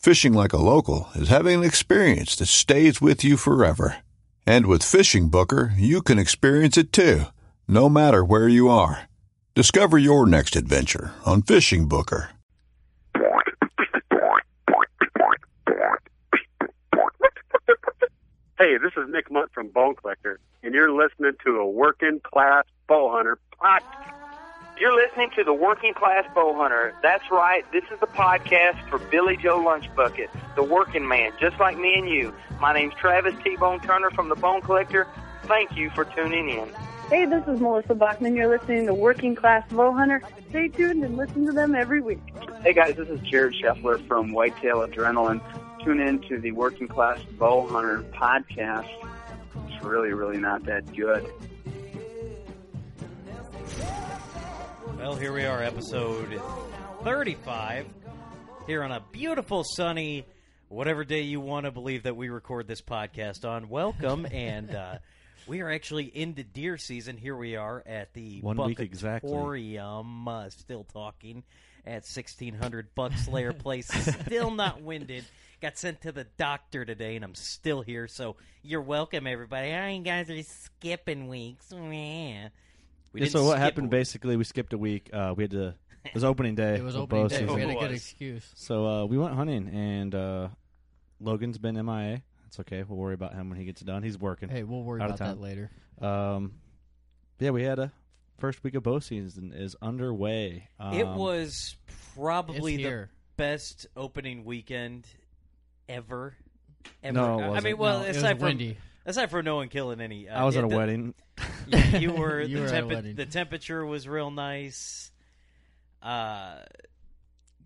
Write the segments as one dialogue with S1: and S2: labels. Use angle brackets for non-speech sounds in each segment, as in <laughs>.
S1: Fishing like a local is having an experience that stays with you forever. And with Fishing Booker, you can experience it too, no matter where you are. Discover your next adventure on Fishing Booker.
S2: Hey, this is Nick Mundt from Bone Collector, and you're listening to a working class bow hunter podcast.
S3: You're listening to the Working Class Bow Hunter. That's right. This is the podcast for Billy Joe Lunchbucket, the working man, just like me and you. My name's Travis T-Bone Turner from the Bone Collector. Thank you for tuning in.
S4: Hey, this is Melissa Bachman. You're listening to Working Class Bow Hunter. Stay tuned and listen to them every week.
S5: Hey guys, this is Jared Scheffler from Whitetail Adrenaline. Tune in to the Working Class Bow Hunter podcast. It's really, really not that good.
S6: Well, here we are, episode 35, here on a beautiful, sunny, whatever day you want to believe that we record this podcast on. Welcome, <laughs> and uh, we are actually into deer season. Here we are at the
S7: One week exactly.
S6: Buckatorium, uh, still talking at 1600 Buckslayer <laughs> Place, still not winded. Got sent to the doctor today, and I'm still here. So you're welcome, everybody. All right, you guys are skipping weeks. Yeah. We
S7: Yeah,
S6: didn't
S7: so what happened?
S6: a.
S7: Basically, we skipped a week. Uh, we had to. It was opening day. <laughs>
S8: It was opening day.
S7: season.
S8: We had a good excuse.
S7: So uh, we went hunting, and uh, Logan's been MIA. It's okay. We'll worry about him when he gets done. He's working.
S8: Hey, we'll worry about that later.
S7: Um, yeah, we had a first week of bow season is underway. Um,
S6: It was probably the
S8: here.
S6: best opening weekend ever. ever.
S7: No, it
S6: I- I
S7: wasn't.
S6: mean, well,
S8: No, it was
S6: aside from
S8: windy.
S6: aside from no one killing any, uh,
S7: I was at a
S6: the-
S7: wedding. <laughs>
S6: You, you were <laughs>
S8: You
S6: the,
S8: were at a
S6: tempe-
S8: wedding.
S6: the temperature was real nice. Uh,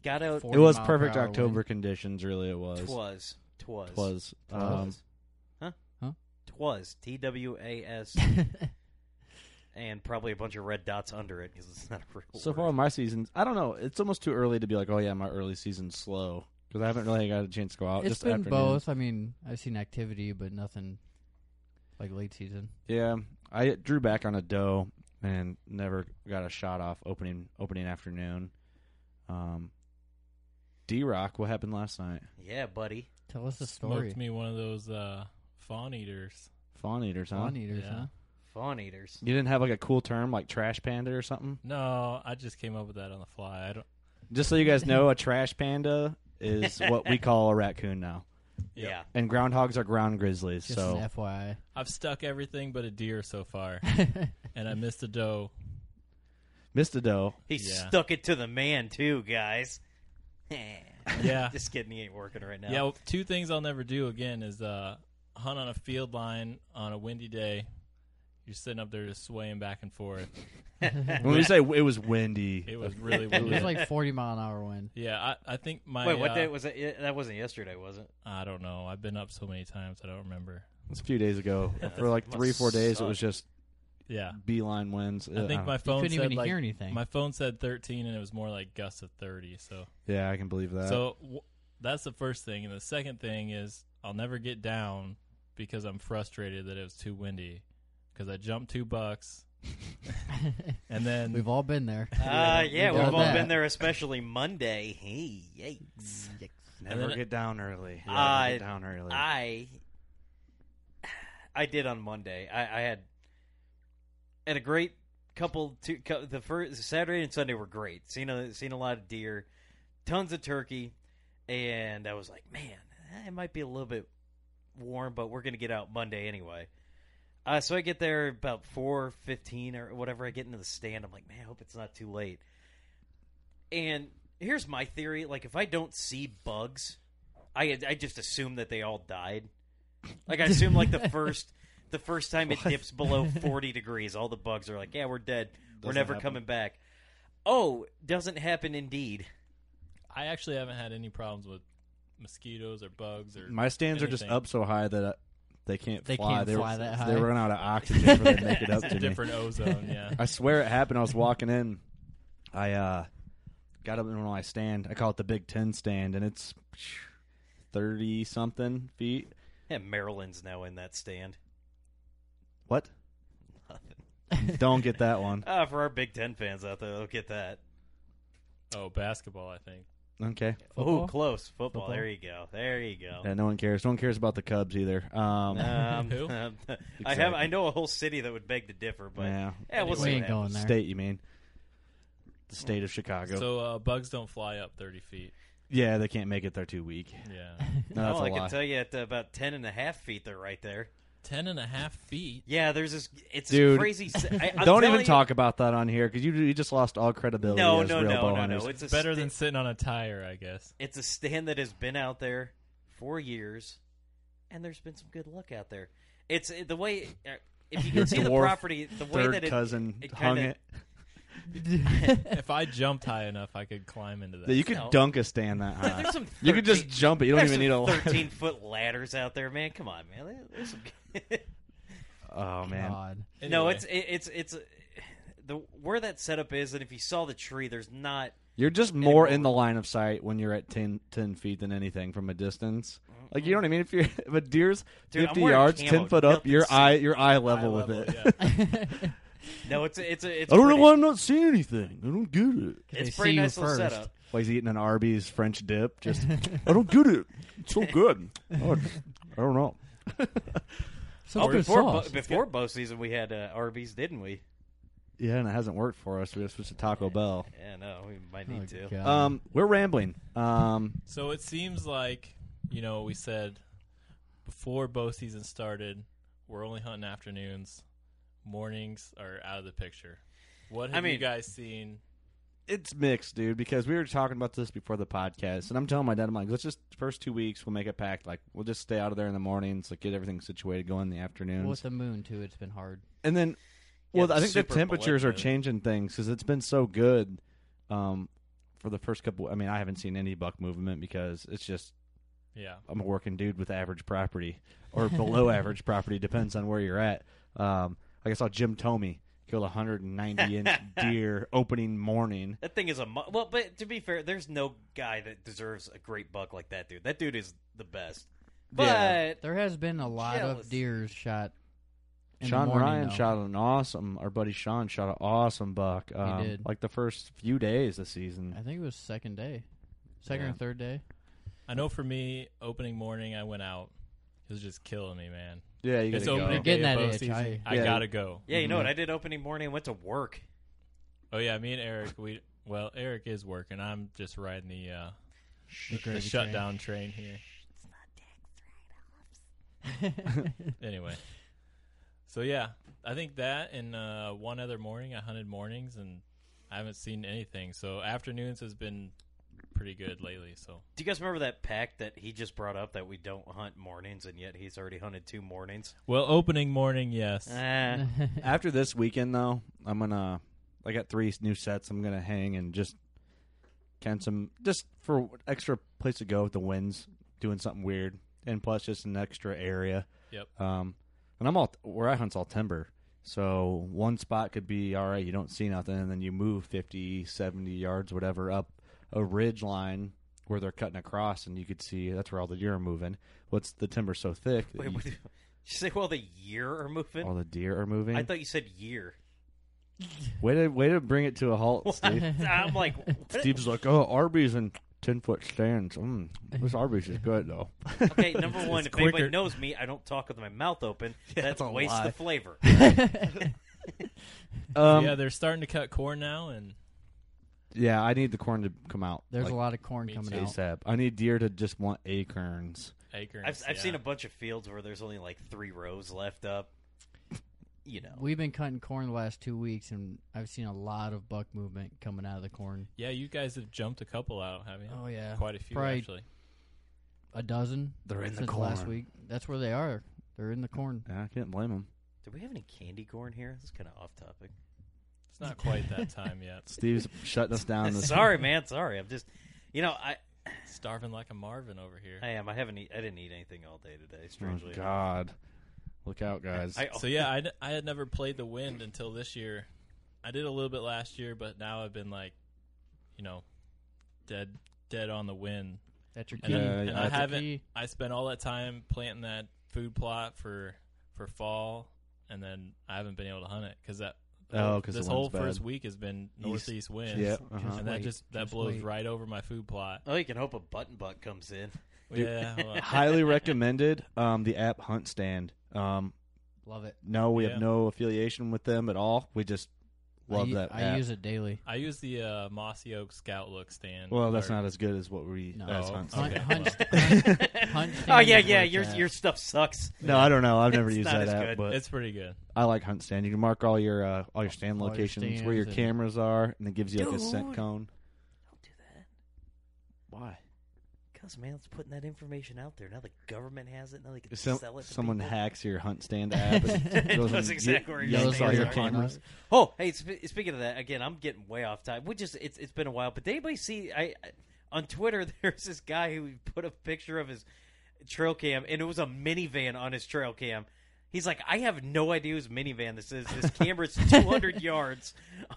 S6: got out.
S7: It was perfect October
S8: wind.
S7: conditions. Really, it was.
S6: Twas. Twas.
S7: Twas. Um,
S6: Twas. Huh?
S8: Huh?
S6: Twas. T W A S. <laughs> And probably a bunch of red dots under it because it's not a real
S7: so
S6: word.
S7: far, my season. I don't know. It's almost too early to be like, oh yeah, my early season's slow because I haven't really got a chance to go out.
S8: It's
S7: just
S8: been
S7: afternoons.
S8: both. I mean, I've seen activity, but nothing like late season.
S7: Yeah, I drew back on a doe and never got a shot off opening opening afternoon. Um, D Rock, what happened last night?
S6: Yeah, buddy.
S8: Tell us the story.
S9: Smoked me one of those uh, fawn eaters.
S7: Fawn eaters, huh?
S8: Fawn eaters,
S9: Yeah.
S8: huh?
S6: Fawn eaters.
S7: You didn't have like a cool term like trash panda or something?
S9: No, I just came up with that on the fly. I don't.
S7: Just so you guys know, a trash panda is what we call a raccoon now,
S9: Yep.
S6: Yeah.
S7: and groundhogs are ground grizzlies.
S8: Just
S7: so
S8: an FYI.
S9: I've stuck everything but a deer so far, <laughs> and I missed a doe.
S7: missed a doe.
S6: He
S9: Yeah.
S6: stuck it to the man too, guys. <laughs>
S9: Yeah.
S6: Just kidding. He ain't working right now.
S9: Yeah, well, two things I'll never do again is uh, hunt on a field line on a windy day. You're sitting up there just swaying back and forth. <laughs>
S7: When we say it was windy,
S9: It was really windy.
S8: It was like 40 mile an hour wind.
S9: yeah, I, I think my.
S6: Wait, what
S9: uh,
S6: day was it? Yeah, That wasn't yesterday, was it?
S9: I don't know. I've been up so many times I don't remember.
S7: it's a few days ago. <laughs>
S6: Yeah,
S7: For like three, four days, it was just
S9: Yeah.
S7: beeline winds.
S9: I think my phone
S8: couldn't
S9: said
S8: even
S9: like
S8: hear anything.
S9: my phone said 13 and it was more like gusts of 30. So
S7: yeah, I can believe that.
S9: So w- that's the first thing, and the second thing is I'll never get down because I'm frustrated that it was too windy. Because I jumped two bucks, <laughs> and then
S8: We've all been there.
S6: Uh, yeah,
S8: We
S6: we've all
S8: that.
S6: been there, especially Monday. Hey, yikes!
S7: Never get down early. Never
S6: I-
S7: get down early.
S6: I <sighs> I did on Monday. I, I had had a great couple. Two, the first Saturday and Sunday were great. Seen a seen a lot of deer, tons of turkey, and I was like, man, it might be a little bit warm, but we're gonna get out Monday anyway. Uh, so I get there about four fifteen or whatever. I get into the stand. I'm like, man, I hope it's not too late. And here's my theory: like, if I don't see bugs, I I just assume that they all died. Like I assume like the <laughs> first the first time it dips below 40 degrees, all the bugs are like, yeah, we're dead. we're never
S7: happen.
S6: coming back. Oh, doesn't happen indeed.
S9: I actually haven't had any problems with mosquitoes or bugs or
S7: My stands are just up so high that uh, they can't
S8: They
S7: fly.
S8: can't
S7: they,
S8: fly that high.
S7: They run out of <laughs> oxygen before they make it up to
S9: a
S7: me.
S9: different ozone. Yeah. <laughs>
S7: I swear it happened. I was walking in. I uh, got up in one of my stand. I call it the Big Ten stand, and it's thirty something feet.
S6: Yeah, Maryland's now in that stand.
S7: What?
S6: Nothing.
S7: Don't get that one. <laughs>
S6: Ah, for our Big Ten fans out there, they'll get that.
S9: Oh, basketball. I think.
S7: Okay.
S6: Oh,
S8: Football?
S6: close football.
S8: Football?
S6: There you go. There you go.
S7: Yeah, no one cares. No one cares about the Cubs either. Um,
S6: Um, <laughs>
S9: Who? <laughs>
S6: I have. I know a whole city that would beg to differ, but yeah,
S7: yeah,
S6: we'll
S8: We
S6: see.
S8: ain't
S6: what
S8: going
S6: happens.
S8: there.
S7: state. You mean the state of Chicago?
S9: So uh, bugs don't fly up thirty feet.
S7: yeah, they can't make it. They're too weak.
S9: Yeah.
S7: No, that's a
S6: I
S7: lie.
S6: can tell you at about ten and a half feet, they're right there.
S9: Ten and a half feet.
S6: Yeah, there's this. It's
S7: Dude,
S6: this crazy. s- I, I'm
S7: Don't even
S6: you-
S7: talk about that on here because you you just lost all credibility.
S6: No,
S7: as
S6: no,
S7: real
S6: no,
S7: bow
S6: no,
S7: hunters.
S6: no. It's a
S9: Better
S6: sta-
S9: than sitting on a tire, I guess.
S6: It's a stand that has been out there for years, and there's been some good luck out there. It's uh, the way uh, if you can <laughs> see the
S7: dwarf
S6: property, the way
S7: Third
S6: that it,
S7: cousin
S6: it
S7: hung
S6: kinda-
S7: it.
S9: If I jumped high enough, I could climb into that.
S7: That you could
S6: No.
S7: dunk a stand that high.
S6: There's some
S7: you could just
S6: 13
S7: jump it. You don't
S6: there's
S7: even need a
S6: some
S7: ladder.
S6: thirteen foot ladders out there, man. Come on, man. There's some. <laughs>
S7: Oh man,
S8: God.
S6: No,
S9: Anyway.
S6: it's it, it's it's the where that setup is, and if you saw the tree, there's not.
S7: you're just more in the line of sight when you're at 10, 10 feet than anything from a distance. Like you know what I mean? If you're if a deer's
S6: Dude, I'm
S7: fifty
S6: wearing
S7: yards,
S6: camo,
S7: ten foot up,
S6: nothing
S7: your eye your eye
S9: Eye
S7: level with
S9: level,
S7: it.
S9: yeah. <laughs> <laughs>
S6: No, it's a, it's a, it's.
S7: I don't
S6: pretty,
S7: know why I'm not seeing anything. I don't get it.
S6: It's pretty
S8: you
S6: nice little
S8: first.
S6: setup.
S7: Why he's eating an Arby's French dip? Just <laughs> I don't get it. It's so good. Oh, I don't know. <laughs>
S8: Some
S6: Oh, before
S8: sauce.
S6: bo- before bow season, we had uh, Arby's, didn't we?
S7: Yeah, and it hasn't worked for us. We just switched to Taco Bell.
S6: Yeah, no, we might
S8: Oh,
S6: need to.
S8: God.
S7: Um, we're rambling. Um,
S9: So it seems like, you know, we said before bow season started, we're only hunting afternoons. Mornings are out of the picture. What have
S6: I mean-
S9: you guys seen?
S7: it's mixed, dude. Because we were talking about this before the podcast, and I'm telling my dad, I'm like, let's just first two weeks we'll make it packed. Like we'll just stay out of there in the mornings, like get everything situated, go in the afternoons,
S8: with the moon too, it's been hard.
S7: and then. Well,
S6: the
S7: I think the
S6: super
S7: temperatures are
S6: blood moon.
S7: changing things because it's been so good. Um, for the first couple, I mean, I haven't seen any buck movement because it's just
S9: Yeah.
S7: I'm a working dude with average property or below <laughs> average property, depends on where you're at. Um, like I saw Jim Thome kill a 190 inch <laughs> deer opening morning.
S6: That thing is a mu- well, but to be fair, there's no guy that deserves a great buck like that dude. That dude is the best. But
S7: Yeah.
S8: There has been a lot
S6: Jealous.
S8: of deers shot. In
S7: Sean
S8: the morning,
S7: Ryan
S8: though.
S7: shot an awesome. Our buddy Sean shot an awesome buck. Um,
S8: did.
S7: Like the first few days of the season.
S8: I think it was second day, second
S7: Yeah.
S8: or third day.
S9: I know for me, opening morning, I went out. It was just killing me, man.
S7: Yeah, you
S9: It's
S7: gotta
S9: opening
S7: go.
S8: Getting
S9: day of
S8: that
S9: bow
S8: itch,
S9: season.
S8: I-
S9: I,
S7: Yeah.
S9: gotta go.
S6: yeah, you know what?
S7: Mhm.
S6: I did opening morning. Went to work.
S9: Oh yeah, me and Eric. We well, Eric is working. I'm just riding the uh,
S8: The
S9: the
S8: gravy
S9: shutdown train here. <laughs> anyway, so yeah, I think that and uh, one other morning I hunted mornings and I haven't seen anything. So afternoons has been pretty good lately. So
S6: Do you guys remember that pack that he just brought up that we don't hunt mornings, and yet he's already hunted two mornings?
S9: well, opening morning, yes.
S6: Ah, <laughs>
S7: After this weekend, though, I'm gonna. I got three new sets. I'm gonna hang and just can some just for extra place to go with the winds, doing something weird, and plus just an extra area.
S9: Yep.
S7: Um, and I'm all where I hunt's all timber, so one spot could be all right. You don't see nothing, and then you move 50, 70 yards, whatever, up a ridge line where they're cutting across, and you could see that's where all the deer are moving. What's the timber so thick?
S6: wait,
S7: you-
S6: what, you say well the year are moving?
S7: All the deer are moving.
S6: I thought you said year.
S7: way to way to bring it to a halt, <laughs> Steve.
S6: I'm like. <laughs>
S7: Steve's like, oh, Arby's and ten foot stands. Mm, this Arby's is good though. <laughs>
S6: okay, number one, if
S9: quicker.
S6: anybody knows me, I don't talk with my mouth open.
S7: Yeah,
S6: That's
S7: that's a
S6: a waste
S7: lie.
S6: of flavor.
S7: Um,
S9: yeah, they're starting to cut corn now, and
S7: yeah, I need the corn to come out.
S8: There's
S7: like,
S8: a lot of corn
S9: me
S8: coming
S9: too.
S8: out.
S7: ASAP. I need deer to just want acorns.
S9: acorns.
S6: I've, I've
S9: yeah.
S6: seen a bunch of fields where there's only like three rows left up. You know,
S8: We've been cutting corn the last two weeks, and I've seen a lot of buck movement coming out of the corn.
S9: Yeah, you guys have jumped a couple out, haven't you?
S8: Oh yeah,
S9: Quite a few
S8: Probably
S9: actually.
S8: a dozen.
S7: They're in the
S8: since last
S7: corn.
S8: week. That's where they are. They're in the corn.
S7: Yeah, I can't blame them.
S6: do we have any candy corn here? This is kind of off topic.
S9: It's not quite that time yet. <laughs>
S7: Steve's shutting us down. This
S6: sorry, man. Sorry. I'm just, you know, I
S9: Starving like a Marvin over here.
S6: I am. I haven't. Eat, I didn't eat anything all day today.
S7: Oh
S6: Strangely, enough.
S7: God, look out, guys.
S6: I, oh.
S9: So yeah, I, I had never played the wind until this year. I did a little bit last year, but now I've been like, you know, dead dead on the wind.
S8: That's your
S9: And,
S8: key.
S9: I,
S7: Yeah,
S9: and
S7: yeah,
S9: I haven't.
S8: key.
S9: I spent all that time planting that food plot for for fall, and then I haven't been able to hunt it because that.
S7: Oh, 'cause
S9: this
S7: the
S9: whole
S7: wind's bad.
S9: first week has been northeast winds.
S7: yeah, uh-huh.
S9: and that
S8: wait,
S9: just that
S8: just
S9: blows
S8: wait.
S9: right over my food plot.
S6: oh, you can hope a button butt comes in.
S9: Yeah, well, <laughs>
S7: highly recommended. Um, the app Hunt Stand. Um,
S8: Love it.
S7: no, we
S9: Yeah.
S7: have no affiliation with them at all. We just love
S8: I, u-
S7: that.
S8: I
S7: app.
S8: use it daily.
S9: I use the uh, Mossy Oak Scout Look stand.
S7: Well, that's
S9: or-
S7: not as good as what we
S8: No.
S7: as
S9: Oh,
S7: Hunt
S8: Hunt,
S7: Stand.
S9: Okay,
S8: hunt,
S9: well. <laughs>
S8: hunt, <laughs> hunt
S6: oh yeah, yeah. Your
S8: it's at.
S6: your stuff sucks.
S7: No, I don't know. I've <laughs> never
S6: It's
S7: used
S6: not
S7: that
S6: as
S7: app,
S6: good.
S7: but
S9: It's pretty good.
S7: I like Hunt Stand. You can mark all your uh, all your stand
S8: All your
S7: locations, where your cameras are, and it gives you like a scent cone.
S6: Don't do that.
S7: Why?
S6: Because man, it's putting that information out there. Now the government has it. Now they can
S7: Some,
S6: sell it. To
S7: someone
S6: people.
S7: hacks your Hunt Stand <laughs> app. And goes
S6: knows
S7: and
S6: exactly where your
S7: yanks all your cameras.
S6: Oh, hey, sp- speaking of that, again, I'm getting way off time. We just it's it's been a while, but did anybody see? I I- on Twitter <laughs> there's this guy who put a picture of his trail cam, and it was a minivan on his trail cam. He's like, I have no idea whose minivan this is. This camera's <laughs> 200 yards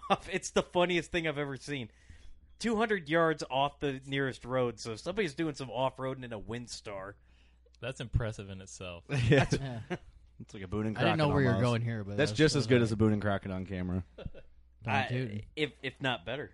S6: off. It's the funniest thing I've ever seen. 200 yards off the nearest road. So if somebody's doing some off roading in a Windstar.
S9: That's impressive in itself. <laughs>
S7: yeah,
S8: Yeah.
S7: it's like a Boone and
S8: I didn't know
S7: Crockett
S8: where you're
S7: almost.
S8: going here, but
S7: That's
S8: that's
S7: just as good
S8: a-
S7: as a Boone and Crockett on camera.
S6: I-
S8: Tootin'.
S6: if if not better.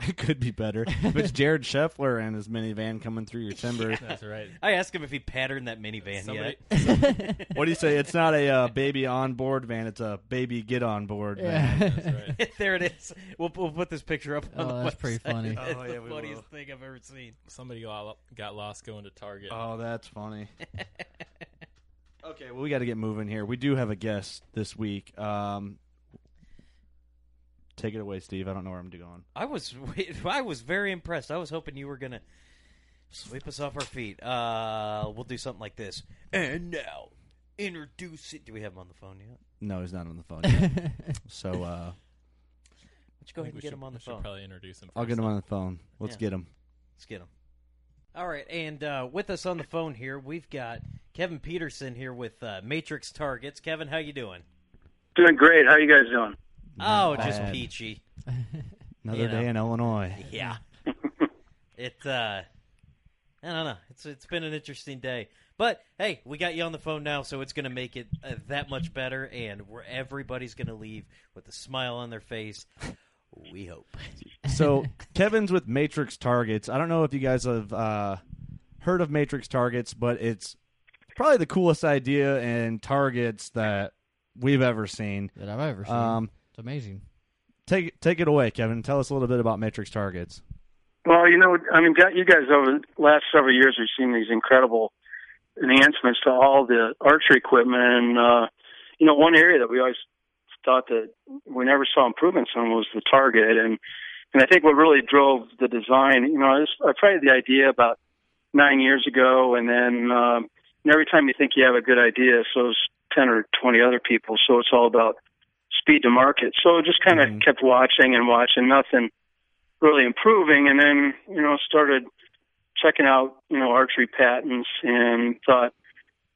S6: <laughs>
S7: It could be better. if it's Jared Scheffler and his minivan coming through your timber. <laughs>
S9: That's right.
S6: I asked him if he patterned that minivan
S9: Somebody,
S6: yet. <laughs>
S7: What do you say? It's not a uh, baby on board van. It's a baby get on board van.
S8: Yeah.
S9: that's right.
S6: there it is. We'll, we'll put this picture up on
S8: Oh,
S6: the
S8: that's pretty funny.
S6: It's
S7: Oh,
S6: the
S7: yeah, we
S6: funniest
S7: will.
S6: thing I've ever seen.
S9: Somebody got, got lost going to Target.
S7: Oh, that's funny. okay, well, we got to get moving here. We do have a guest this week. Um, take it away, Steve. I don't know where I'm going.
S6: I was <laughs> I was very impressed. I was hoping you were gonna sweep us off our feet. Uh, we'll do something like this. And now, introduce it. Do we have him on the phone yet?
S7: No, he's not on the phone yet. <laughs> so uh,
S6: Let's go ahead and get
S9: should-
S6: him on the
S9: we should
S6: phone.
S9: Probably introduce him.
S7: I'll get him
S9: then.
S7: on the phone. Let's
S6: Yeah.
S7: get him.
S6: Let's get him. All right, and uh, with us on the phone here, we've got Kevin Peterson here with uh, Matrix Targets. Kevin, how you doing?
S2: Doing great. How you guys doing?
S6: Oh,
S7: Not
S6: just
S7: bad.
S6: peachy. <laughs>
S7: Another
S6: You know.
S7: day in Illinois.
S6: Yeah. <laughs> it uh I don't know. It's it's been an interesting day. But hey, we got you on the phone now, so it's going to make it uh, that much better and where everybody's going to leave with a smile on their face. We hope.
S7: So Kevin's with Matrix Targets. I don't know if you guys have uh, heard of Matrix Targets, but it's probably the coolest idea in targets that we've ever seen.
S8: that I've ever seen.
S7: Um,
S8: it's amazing.
S7: take take it away, Kevin. Tell us a little bit about Matrix Targets.
S2: Well, you know, I mean, you guys over the last several years have seen these incredible enhancements to all the archery equipment, and uh, you know, one area that we always thought that we never saw improvements on was the target, and and I think what really drove the design, you know, I, just, I tried the idea about nine years ago, and then um, and every time you think you have a good idea, so is ten or twenty other people, so it's all about speed to market. So just kind of
S7: Mhm.
S2: kept watching and watching, nothing really improving, and then you know started checking out you know archery patents and thought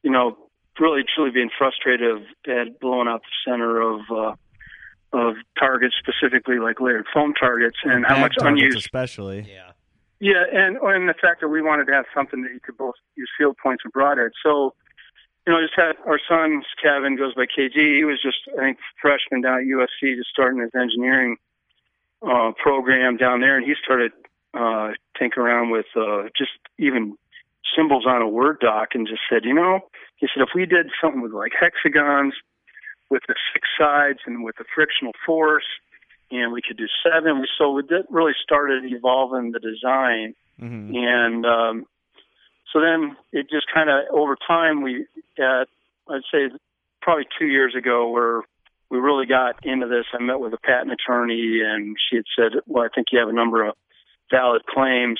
S2: you know really truly being frustrated at blowing out the center of uh, of targets specifically like layered foam targets and how much
S7: targets
S2: unused
S7: especially.
S6: Yeah.
S2: yeah, and and the fact that we wanted to have something that you could both use field points and broadheads. So, you know, just had our son's Kevin goes by KG. He was just I think freshman down at USC, just starting his engineering uh, program down there, and he started uh, tinkering around with uh, just even symbols on a Word doc, and just said, you know, he said if we did something with like hexagons with the six sides and with the frictional force, and we could do seven. So we did really started evolving the design,
S7: Mhm.
S2: and um, so then it just kind of over time we at I'd say probably two years ago where we really got into this. I met with a patent attorney, and she had said, "Well, I think you have a number of valid claims."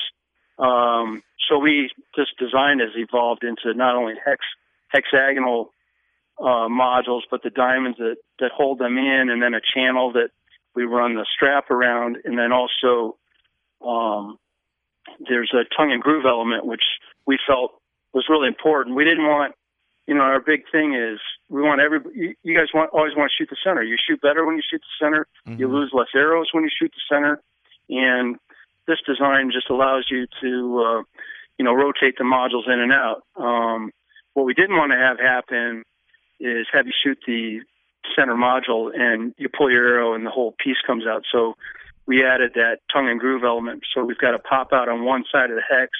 S2: Um, so we this design has evolved into not only hex hexagonal uh, modules, but the diamonds that that hold them in, and then a channel that we run the strap around, and then also um, there's a tongue and groove element which we felt was really important. We didn't want, you know, our big thing is we want every you, you guys want always want to shoot the center. You shoot better when you shoot the center. You lose less arrows when you shoot the center, and this design just allows you to, uh, you know, rotate the modules in and out. Um, what we didn't want to have happen is have you shoot the center module and you pull your arrow and the whole piece comes out. So we added that tongue and groove element. So we've got a pop out on one side of the hex.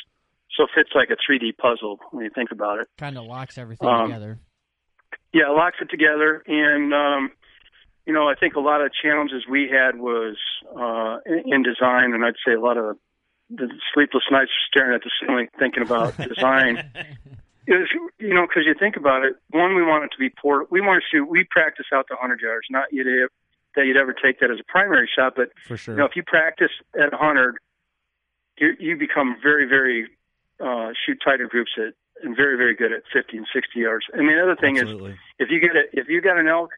S2: So it fits like a 3D puzzle when you think about it.
S8: Kind of locks everything
S2: Um,
S8: together.
S2: Yeah, it locks it together. And, um, you know, I think a lot of challenges we had was uh, in, in design, and I'd say a lot of the sleepless nights staring at the ceiling thinking about <laughs> design. is you know because you think about it. One, we want it to be port. We want to shoot. We practice out to 100 yards, not ever, that you'd ever take that as a primary shot. But
S7: For sure.
S2: you know, if you practice at 100, you you become very very uh, shoot tighter groups at and very very good at 50 and 60 yards. And the other thing
S7: Absolutely.
S2: is if you get a, if you got an elk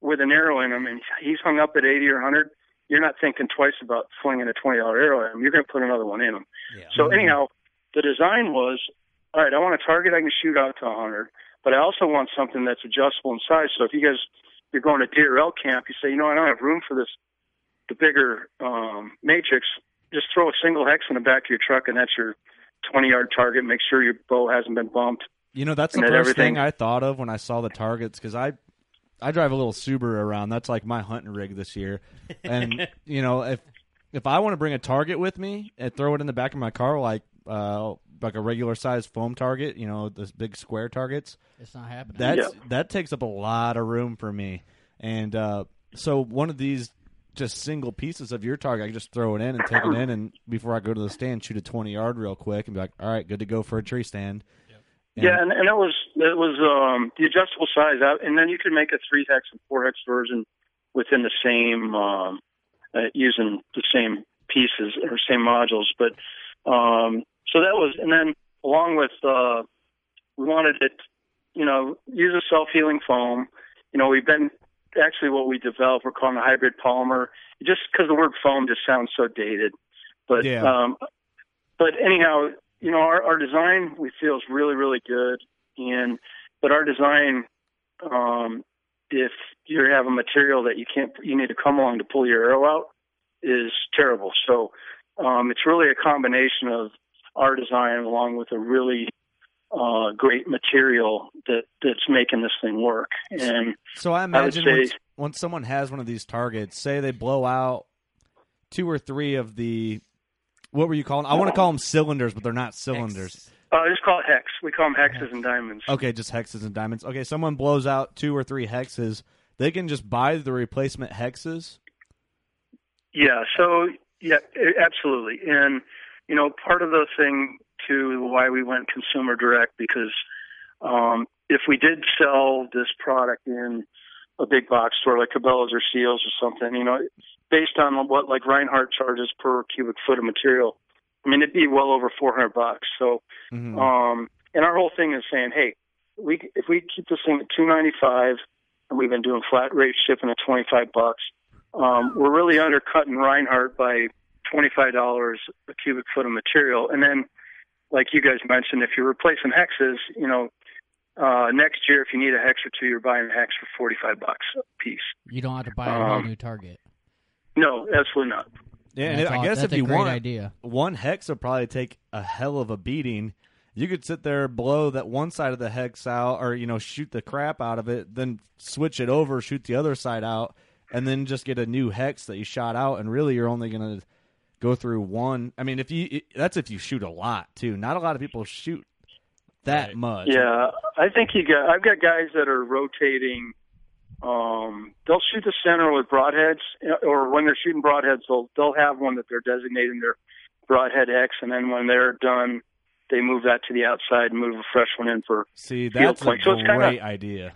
S2: with an arrow in him and he's hung up at 80 or 100, you're not thinking twice about flinging a 20 yard arrow at him. You're going to put another one in him. So anyhow, the design was all right. I want a target I can shoot out to 100, but I also want something that's adjustable in size. So if you guys you're going to DRL camp, you say, you know, I don't have room for this, the bigger um, matrix. Just throw a single hex in the back of your truck, and that's your 20 yard target. Make sure your bow hasn't been bumped.
S7: You know, that's the
S2: and
S7: first
S2: everything-
S7: thing I thought of when I saw the targets because I, I drive a little Subaru around. That's like my hunting rig this year, and <laughs> you know if if I want to bring a target with me and throw it in the back of my car like uh like a regular size foam target, you know, those big square targets,
S8: It's not happening.
S7: that's that takes up a lot of room for me, and uh, so one of these just single pieces of your target, I can just throw it in and take it in, and before I go to the stand, shoot a twenty yard real quick, and be like, all right, good to go for a tree stand. And-
S2: Yeah, and, and it was it was um, the adjustable size out, and then you could make a three hex and four hex version within the same um, uh, using the same pieces or same modules. But um, so that was, and then along with uh, we wanted it, you know, use a self healing foam. You know, we've been actually what we developed. We're calling a hybrid polymer, just because the word foam just sounds so dated. But
S7: Yeah.
S2: um, but anyhow, you know, our, our design we feel is really, really good. And but our design, um, if you have a material that you can't, you need to come along to pull your arrow out, is terrible. So um, it's really a combination of our design along with a really uh, great material that that's making this thing work. And
S7: So I
S2: I
S7: imagine
S2: say-
S7: once, once someone has one of these targets, say they blow out two or three of the what were you calling? I want to call them cylinders, but they're not cylinders.
S2: uh, just call it hex. We call them hexes and diamonds.
S7: Okay, just hexes and diamonds. Okay, someone blows out two or three hexes, they can just buy the replacement hexes.
S2: Yeah. So yeah, absolutely. And you know, part of the thing too why we went consumer direct because um, if we did sell this product in a big box store like Cabela's or Scheels or something, you know, based on what like Rinehart charges per cubic foot of material, I mean it'd be well over 400 bucks. So,
S7: Mhm.
S2: um, and our whole thing is saying, hey, we if we keep this thing at 295, and we've been doing flat rate shipping at 25 bucks, um, we're really undercutting Rinehart by $25 a cubic foot of material. And then, like you guys mentioned, if you're replacing hexes, you know, uh, next year if you need a hex or two, you're buying a hex for 45 bucks a piece.
S8: You don't have to buy a whole
S2: Um,
S8: new target.
S2: No, absolutely not.
S7: Yeah, and
S8: That's
S7: I
S8: all-
S7: guess if you
S8: great
S7: want
S8: idea.
S7: one hex will probably take a hell of a beating, you could sit there, blow that one side of the hex out, or you know, shoot the crap out of it, then switch it over, shoot the other side out, and then just get a new hex that you shot out. And really, you're only gonna go through one. I mean, if you that's if you shoot a lot too. Not a lot of people shoot that much.
S2: Yeah, I think you got. I've got guys that are rotating. Um, they'll shoot the center with broadheads, or when they're shooting broadheads, they'll they'll have one that they're designating their broadhead X, and then when they're done, they move that to the outside and move a fresh one in for
S7: See,
S2: field
S7: that's a
S2: point. So it's kind
S7: great
S2: of
S7: idea.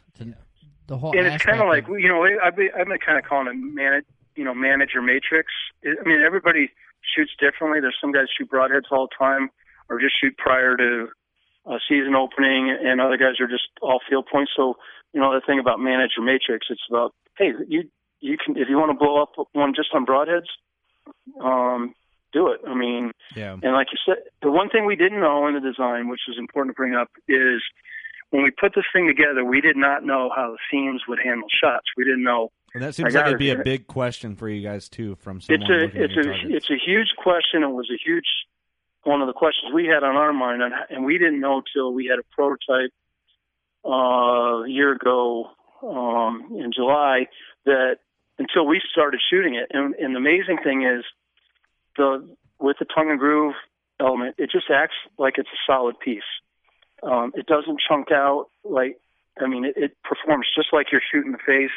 S8: The whole
S2: and it's kind of like you know I've been, I've been kind of calling it manage you know manager matrix. I mean everybody shoots differently. There's some guys shoot broadheads all the time, or just shoot prior to uh, season opening, and other guys are just all field points. So you know the thing about manager matrix, it's about hey you you can if you want to blow up one just on broadheads, um, do it. I mean,
S7: Yeah.
S2: and like you said, the one thing we didn't know in the design, which is important to bring up, is when we put this thing together, we did not know how the seams would handle shots. We didn't know.
S7: And that seems like it'd be a big question for you guys too, from someone
S2: It's a it's a
S7: targets.
S2: it's a huge question. It was a huge one of the questions we had on our mind, and, and we didn't know till we had a prototype uh, a year ago um, in July that until we started shooting it. And, and the amazing thing is the with the tongue and groove element, it just acts like it's a solid piece. Um, it doesn't chunk out like I mean, it, it performs just like you're shooting the face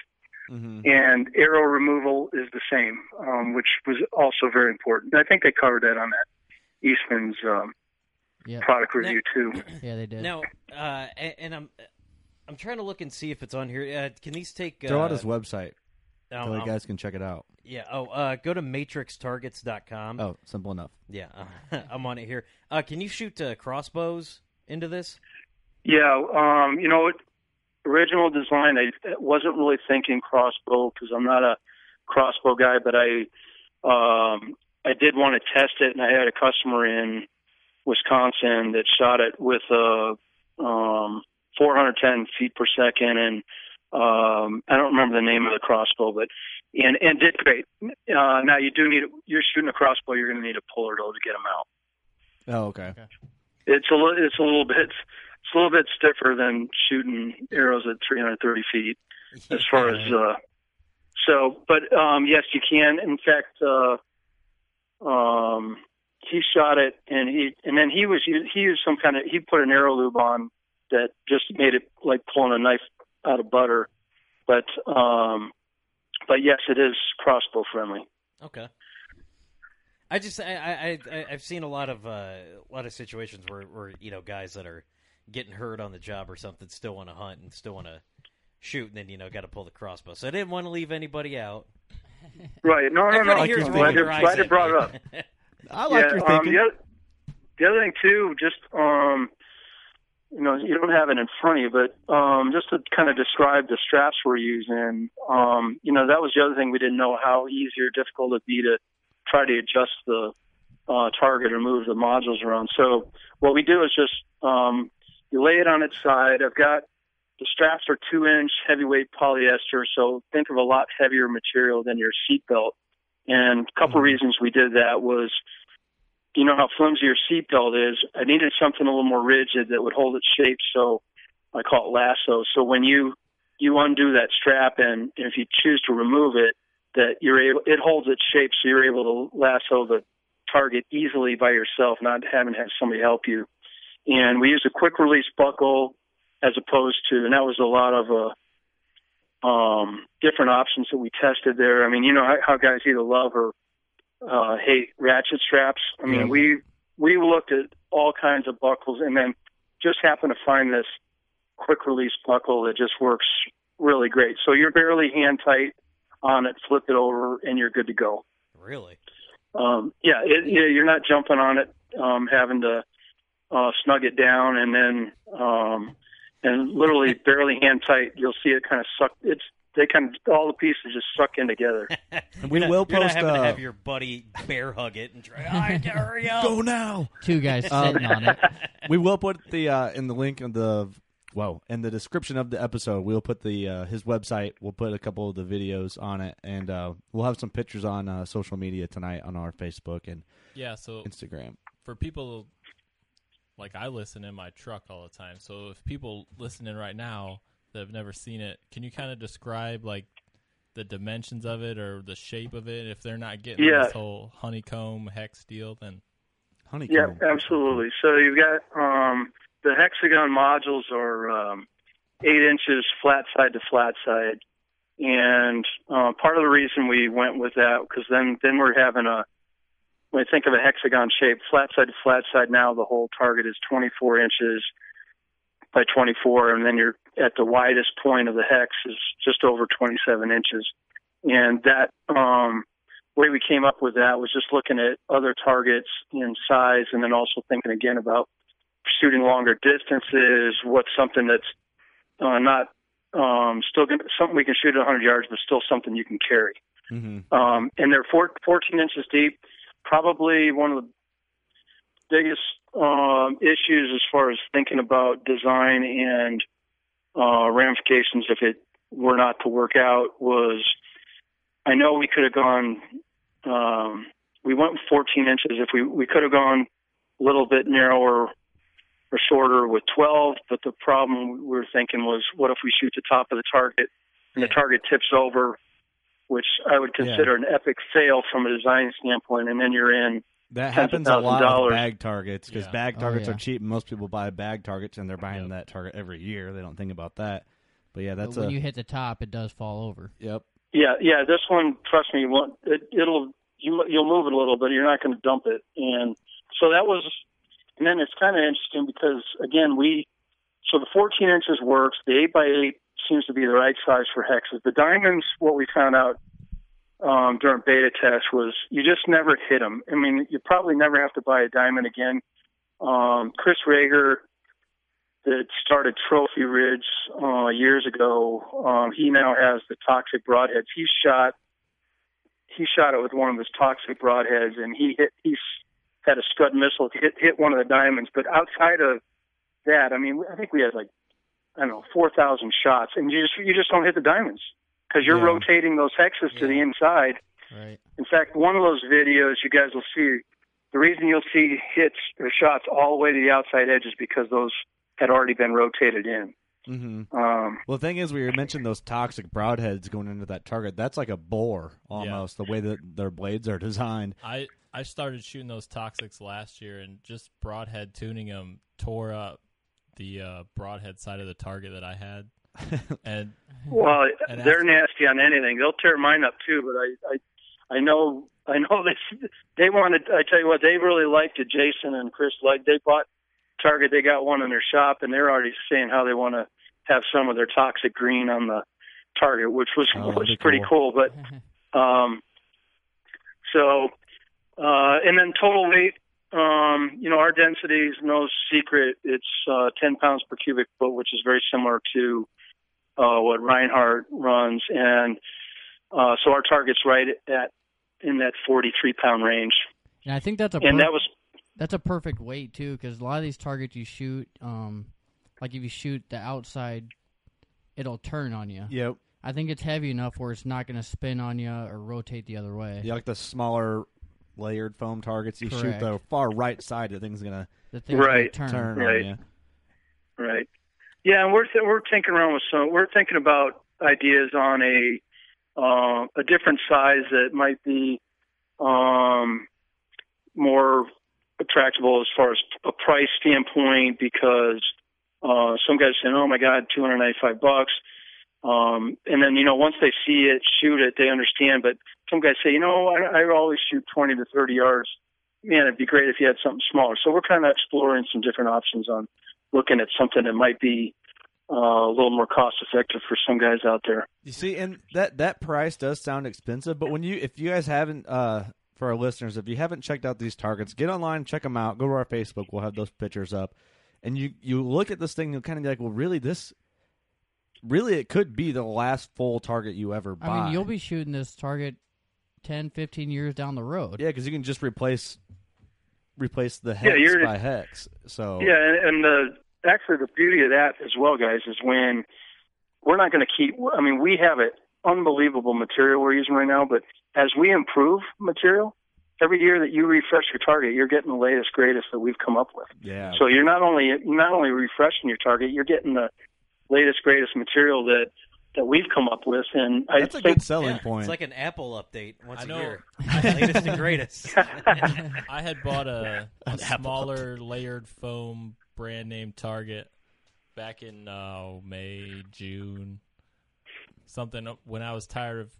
S7: Mm-hmm.
S2: and arrow removal is the same, um, which was also very important. I think they covered that on that Eastman's um,
S8: Yeah.
S2: product review too. <clears throat>
S8: Yeah, they did.
S6: Now, uh, and, and I'm I'm trying to look and see if it's on here. Uh, can these take?
S7: Throw
S6: uh,
S7: out his website
S6: um,
S7: so the guys can check it out.
S6: Yeah. Oh, uh, go to matrixtargets.com.
S7: Oh, simple enough.
S6: Yeah, uh, <laughs> I'm on it here. Uh, can you shoot uh, crossbows into this?
S2: Yeah, um, you know, original design, I wasn't really thinking crossbow because I'm not a crossbow guy, but I um, I did want to test it, and I had a customer in Wisconsin that shot it with a um, 410 feet per second, and um, I don't remember the name of the crossbow, but and and did great. Uh, now you do need you're shooting a crossbow, you're going to need a puller though to get them out
S7: Oh, okay.
S2: it's a little it's a little bit it's a little bit stiffer than shooting arrows at 330 feet as far as uh so but um yes you can. In fact uh um he shot it and he and then he was he used some kind of he put an arrow lube on that just made it like pulling a knife out of butter. But um but yes it is crossbow friendly.
S6: Okay. I just I I, I I've seen a lot of uh, a lot of situations where where you know guys that are getting hurt on the job or something still want to hunt and still want to shoot and then you know got to pull the crossbow. So I didn't want to leave anybody out.
S2: right no no no
S6: Everybody here is
S2: I'm glad you
S6: their
S2: glad you brought it up <laughs>
S7: I like
S2: yeah,
S7: your
S2: um,
S7: thinking.
S2: the, other, the other thing too, just um, you know, you don't have it in front of you, but um, just to kind of describe the straps we're using, um, you know, that was the other thing we didn't know how easy or difficult it'd be to try to adjust the uh, target or move the modules around. So what we do is just um, you lay it on its side. I've got the straps are two inch heavyweight polyester, so think of a lot heavier material than your seat belt. And a couple mm-hmm. reasons we did that was, you know how flimsy your seat belt is. I needed something a little more rigid that would hold its shape. So I call it lasso. So when you you undo that strap and if you choose to remove it, that you're able it holds its shape, so you're able to lasso the target easily by yourself, not having to have somebody help you. And we use a quick release buckle as opposed to, and that was a lot of uh, um, different options that we tested there. I mean, you know how, how guys either love or uh, hate ratchet straps. I mean,
S7: Yeah.
S2: we we looked at all kinds of buckles, and then just happened to find this quick release buckle that just works really great. So you're barely hand tight on it, flip it over, and you're good to go.
S6: Really?
S2: Um, yeah, it, yeah, you're not jumping on it, um, having to uh, snug it down, and then um, and literally <laughs> barely hand tight. You'll see it kind of suck. It's they kind of all the pieces just suck in together. <laughs>
S7: We
S6: You're
S7: will
S6: not, you're not
S7: post.
S6: having to
S7: uh,
S6: have your buddy bear hug it and try. "Ah, hurry up.
S7: Go now.
S8: Two guys
S7: Um,
S8: sitting on it. <laughs>
S7: we will put the uh, in the link in the well in the description of the episode. We'll put the uh, his website. We'll put a couple of the videos on it, and uh, we'll have some pictures on uh, social media tonight on our Facebook and
S9: Yeah, so
S7: Instagram.
S9: for people like I listen in my truck all the time. So if people listening right now that have never seen it, can you kind of describe like the dimensions of it or the shape of it? If they're not getting
S2: Yeah.
S9: this whole honeycomb hex deal, then
S7: honeycomb.
S2: Yeah, absolutely. So you've got um, the hexagon modules are um, eight inches flat side to flat side, and uh, part of the reason we went with that because then then we're having a when you think of a hexagon shape, flat side to flat side. Now the whole target is 24 inches by 24, and then you're at the widest point of the hex is just over 27 inches, and that um, way we came up with that was just looking at other targets in size and then also thinking again about shooting longer distances, what's something that's uh, not um, still gonna, something we can shoot at 100 yards, but still something you can carry.
S7: Mm-hmm.
S2: Um, and they're four, 14 inches deep. Probably one of the biggest um, issues as far as thinking about design and uh, ramifications if it were not to work out was I know we could have gone. Um, we went 14 inches. If we we could have gone a little bit narrower or shorter with 12, but the problem we were thinking was, what if we shoot the top of the target and the target tips over, which I would consider an epic fail from a design standpoint, and then you're in
S7: That happens a lot
S2: of dollars.
S7: with bag targets because
S9: Yeah.
S7: bag
S8: Oh,
S7: targets
S8: yeah.
S7: are cheap, and most people buy bag targets, and they're buying that target every year. They don't think about that. But yeah, that's
S8: but when
S7: a
S8: you hit the top, it does fall over.
S7: yep.
S2: Yeah, yeah. This one, trust me, it, it'll you you'll move it a little, but you're not going to dump it. And so that was, and then it's kind of interesting because again, we so the 14 inches works. The eight by eight seems to be the right size for hexes. The diamonds, what we found out um, during beta test was you just never hit them. I mean, you probably never have to buy a diamond again. Um, Chris Rager, that started Trophy Ridge uh, years ago, um, he now has the toxic broadheads. He shot, he shot it with one of his toxic broadheads, and he hit. He's had a Scud missile hit hit one of the diamonds. But outside of that, I mean, I think we had like I don't know four thousand shots, and you just you just don't hit the diamonds because you're
S7: Yeah.
S2: rotating those hexes to the inside.
S8: Right.
S2: In fact, one of those videos you guys will see, the reason you'll see hits or shots all the way to the outside edge is because those had already been rotated in.
S7: Mm-hmm.
S2: Um,
S7: Well, the thing is, we mentioned those toxic broadheads going into that target. That's like a bore almost. The way that their blades are designed.
S9: I I started shooting those toxics last year, and just broadhead tuning them tore up the uh, broadhead side of the target that I had. <laughs> and
S2: well,
S9: And
S2: they're nasty on anything. They'll tear mine up too, but I, I, I know, I know <laughs> they, they wanted. I tell you what, they really liked it. Jason and Chris like they bought Target. They got one in their shop, and they're already saying how they want to have some of their toxic green on the Target, which was
S7: Oh,
S2: was
S7: be
S2: pretty cool. But <laughs> um, so, uh, and then total weight. Um, you know, our density is no secret. It's uh, 10 pounds per cubic foot, which is very similar to uh, what Rinehart runs, and uh, so our target's right at in that 43 pound range.
S8: And I think that's a
S2: And
S8: per-
S2: that was
S8: that's a perfect weight too, because a lot of these targets you shoot, um, like if you shoot the outside, it'll turn on you.
S7: Yep.
S8: I think it's heavy enough where it's not going to spin on you or rotate the other way.
S7: Yeah, like the smaller layered foam targets. You shoot the far right side, the thing's gonna
S8: The thing's gonna
S2: Right.
S8: turn.
S7: turn
S2: Right.
S7: on you.
S2: Right. Yeah, and we're th- we're tinkering around with some. We're thinking about ideas on a uh, a different size that might be um, more attractable as far as a price standpoint because uh, some guys saying, "Oh my God, two hundred ninety five bucks," um, and then you know once they see it, shoot it, they understand. But some guys say, "You know, I, I always shoot twenty to thirty yards." Man, it'd be great if you had something smaller. So we're kind of exploring some different options on looking at something that might be uh, a little more cost effective for some guys out there.
S7: You see, and that that price does sound expensive, but when you if you guys haven't uh for our listeners, if you haven't checked out these targets, get online, check them out. Go to our Facebook, we'll have those pictures up, and you you look at this thing, you'll kind of be like, well, really, this really it could be the last full target you ever buy.
S8: I mean, you'll be shooting this target 10, 15 years down the road.
S7: yeah, because you can just replace replace the hex
S2: you're-
S7: by hex. So
S2: Yeah, and, and the actually the beauty of that as well, guys, is when we're not going to keep. I mean, we have it unbelievable material we're using right now, but as we improve material, every year that you refresh your target, you're getting the latest, greatest that we've come up with.
S7: Yeah.
S2: So you're not only not only refreshing your target, you're getting the latest, greatest material that that we've come up with, and
S7: That's a
S2: think
S7: good selling
S6: Yeah,
S7: point.
S6: It's like an Apple update once
S9: I
S6: a
S9: know.
S6: year. <laughs> Latest and greatest. <laughs>
S9: I had bought a, <laughs> a smaller layered foam brand name Target back in uh, May, June, something when I was tired of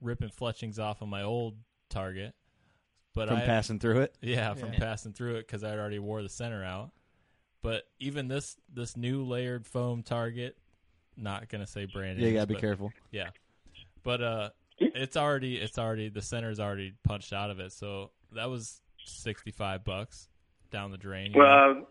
S9: ripping fletchings off of my old Target. But
S7: From
S9: I,
S7: passing through it.
S9: yeah, from
S8: Yeah.
S9: passing through it because I already wore the center out. But even this this new layered foam Target, not gonna say brand
S7: Yeah, you gotta be
S9: but-
S7: careful.
S9: Yeah, but uh, it's already it's already the center's already punched out of it, so that was sixty five bucks down the drain. you know?
S2: Well,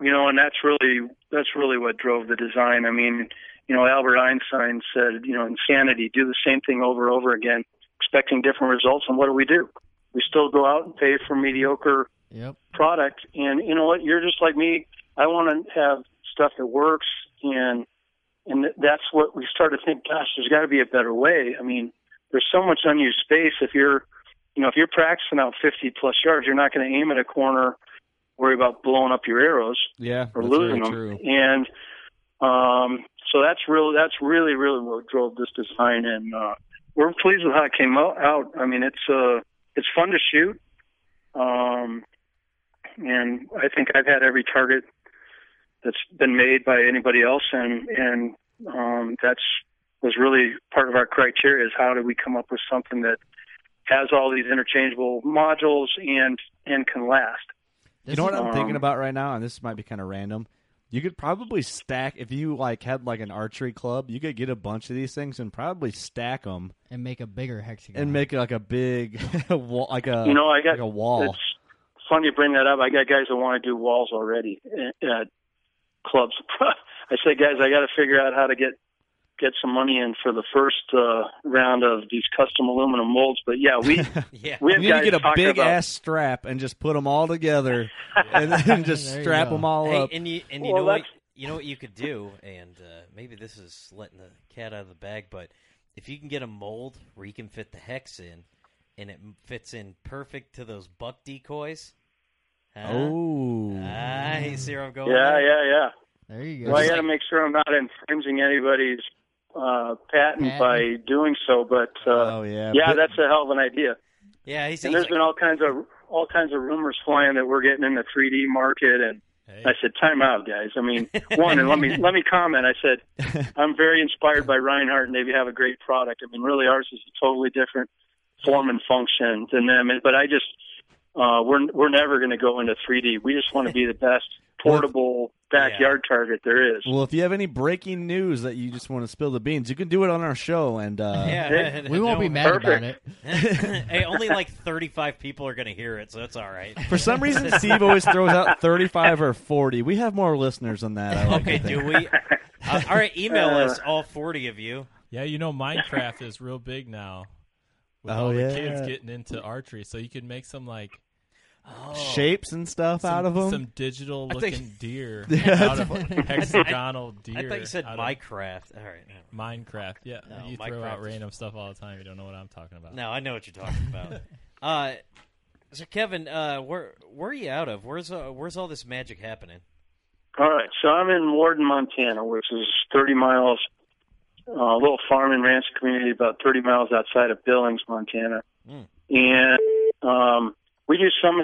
S2: you know, and that's really that's really what drove the design. I mean, you know, Albert Einstein said, you know, insanity, do the same thing over and over again, expecting different results. And what do we do? We still go out and pay for mediocre
S8: Yep.
S2: product. And you know what? You're just like me. I want to have stuff that works, and and that's what we started to think. Gosh, there's got to be a better way. I mean, there's so much unused space. If you're, you know, if you're practicing out 50 plus yards, you're not going to aim at a corner, worry about blowing up your arrows
S7: Yeah,
S2: or
S7: that's
S2: losing
S7: very
S2: them.
S7: true.
S2: And um, so that's really that's really really what drove this design, and uh, we're pleased with how it came out. out. I mean, it's uh, it's fun to shoot, um, and I think I've had every target that's been made by anybody else, and and um, that's was really part of our criteria is how do we come up with something that has all these interchangeable modules and and can last.
S7: You know what I'm
S2: Um,
S7: thinking about right now, and this might be kind of random. You could probably stack if you like had like an archery club. You could get a bunch of these things and probably stack them
S8: And make a bigger hexagon.
S7: and make like a big <laughs> wall, like a
S2: you know, I got
S7: like a wall.
S2: It's funny you bring that up. I got guys that want to do walls already at, at clubs. <laughs> I say, guys, I got to figure out how to get get some money in for the first uh, round of these custom aluminum molds. But yeah, we <laughs>
S6: yeah.
S2: we
S7: You
S2: have
S7: need to
S2: guys
S7: get a big
S2: about,
S7: ass strap and just put them all together, and then <laughs> just strap
S8: go.
S7: them all
S6: Hey,
S7: up.
S6: and you and you
S2: Well,
S6: know what you know what you could do, and uh, maybe this is letting the cat out of the bag, but if you can get a mold where you can fit the hex in, and it fits in perfect to those buck decoys. Huh?
S7: Oh,
S6: Ah, you see where I'm going?
S2: Yeah,
S6: there?
S2: yeah, yeah.
S8: There you go.
S2: Well, I got to make sure I'm not infringing anybody's uh, patent,
S8: Patent.
S2: by doing so. But uh,
S7: oh yeah,
S2: yeah,
S7: But-
S2: that's a hell of an idea.
S6: Yeah, he's,
S2: And
S6: he's
S2: there's
S6: like,
S2: been all kinds of all kinds of rumors flying that we're getting in the 3D market and
S9: Hey,
S2: I said, "Time out, guys." I mean, one, and let me let me comment. I said, <laughs> I'm very inspired by Rinehart, and they have a great product. I mean, really, ours is a totally different form and function than them. But I just, uh, we're we're never going to go into 3D. We just want to be the best <laughs> portable backyard target there is.
S7: Well, if you have any breaking news that you just want to spill the beans, you can do it on our show. And uh,
S6: yeah,
S8: we <laughs> won't be
S6: no-
S8: mad about it. <laughs>
S6: hey, only like 35 people are going to hear it, so it's all right.
S7: for some reason, Steve always throws out thirty-five or forty. We have more listeners than that. I like
S6: okay, do we? Uh, all right, email
S2: Uh,
S6: us, all 40 of you.
S9: yeah, you know Minecraft is real big now. With
S7: Oh,
S9: all the
S7: yeah.
S9: kids getting into archery, so you can make some like
S6: Oh.
S7: Shapes and stuff
S9: some,
S7: out of them.
S9: some digital looking
S6: think-
S9: deer <laughs>
S7: Yeah,
S9: out of hexagonal deer. <laughs>
S6: I thought you said
S9: out of
S6: Minecraft. All right. no.
S9: Minecraft. Yeah,
S6: No,
S9: you throw out random stuff all the time. You don't know what I'm talking about.
S6: No, I know what you're talking about. <laughs> uh, so, Kevin, uh, where where are you out of? Where's uh, where's all this magic happening?
S2: All right, so I'm in Worden, Montana, which is 30 miles, uh, a little farm and ranch community about 30 miles outside of Billings, Montana.
S6: Mm.
S2: And um, we do some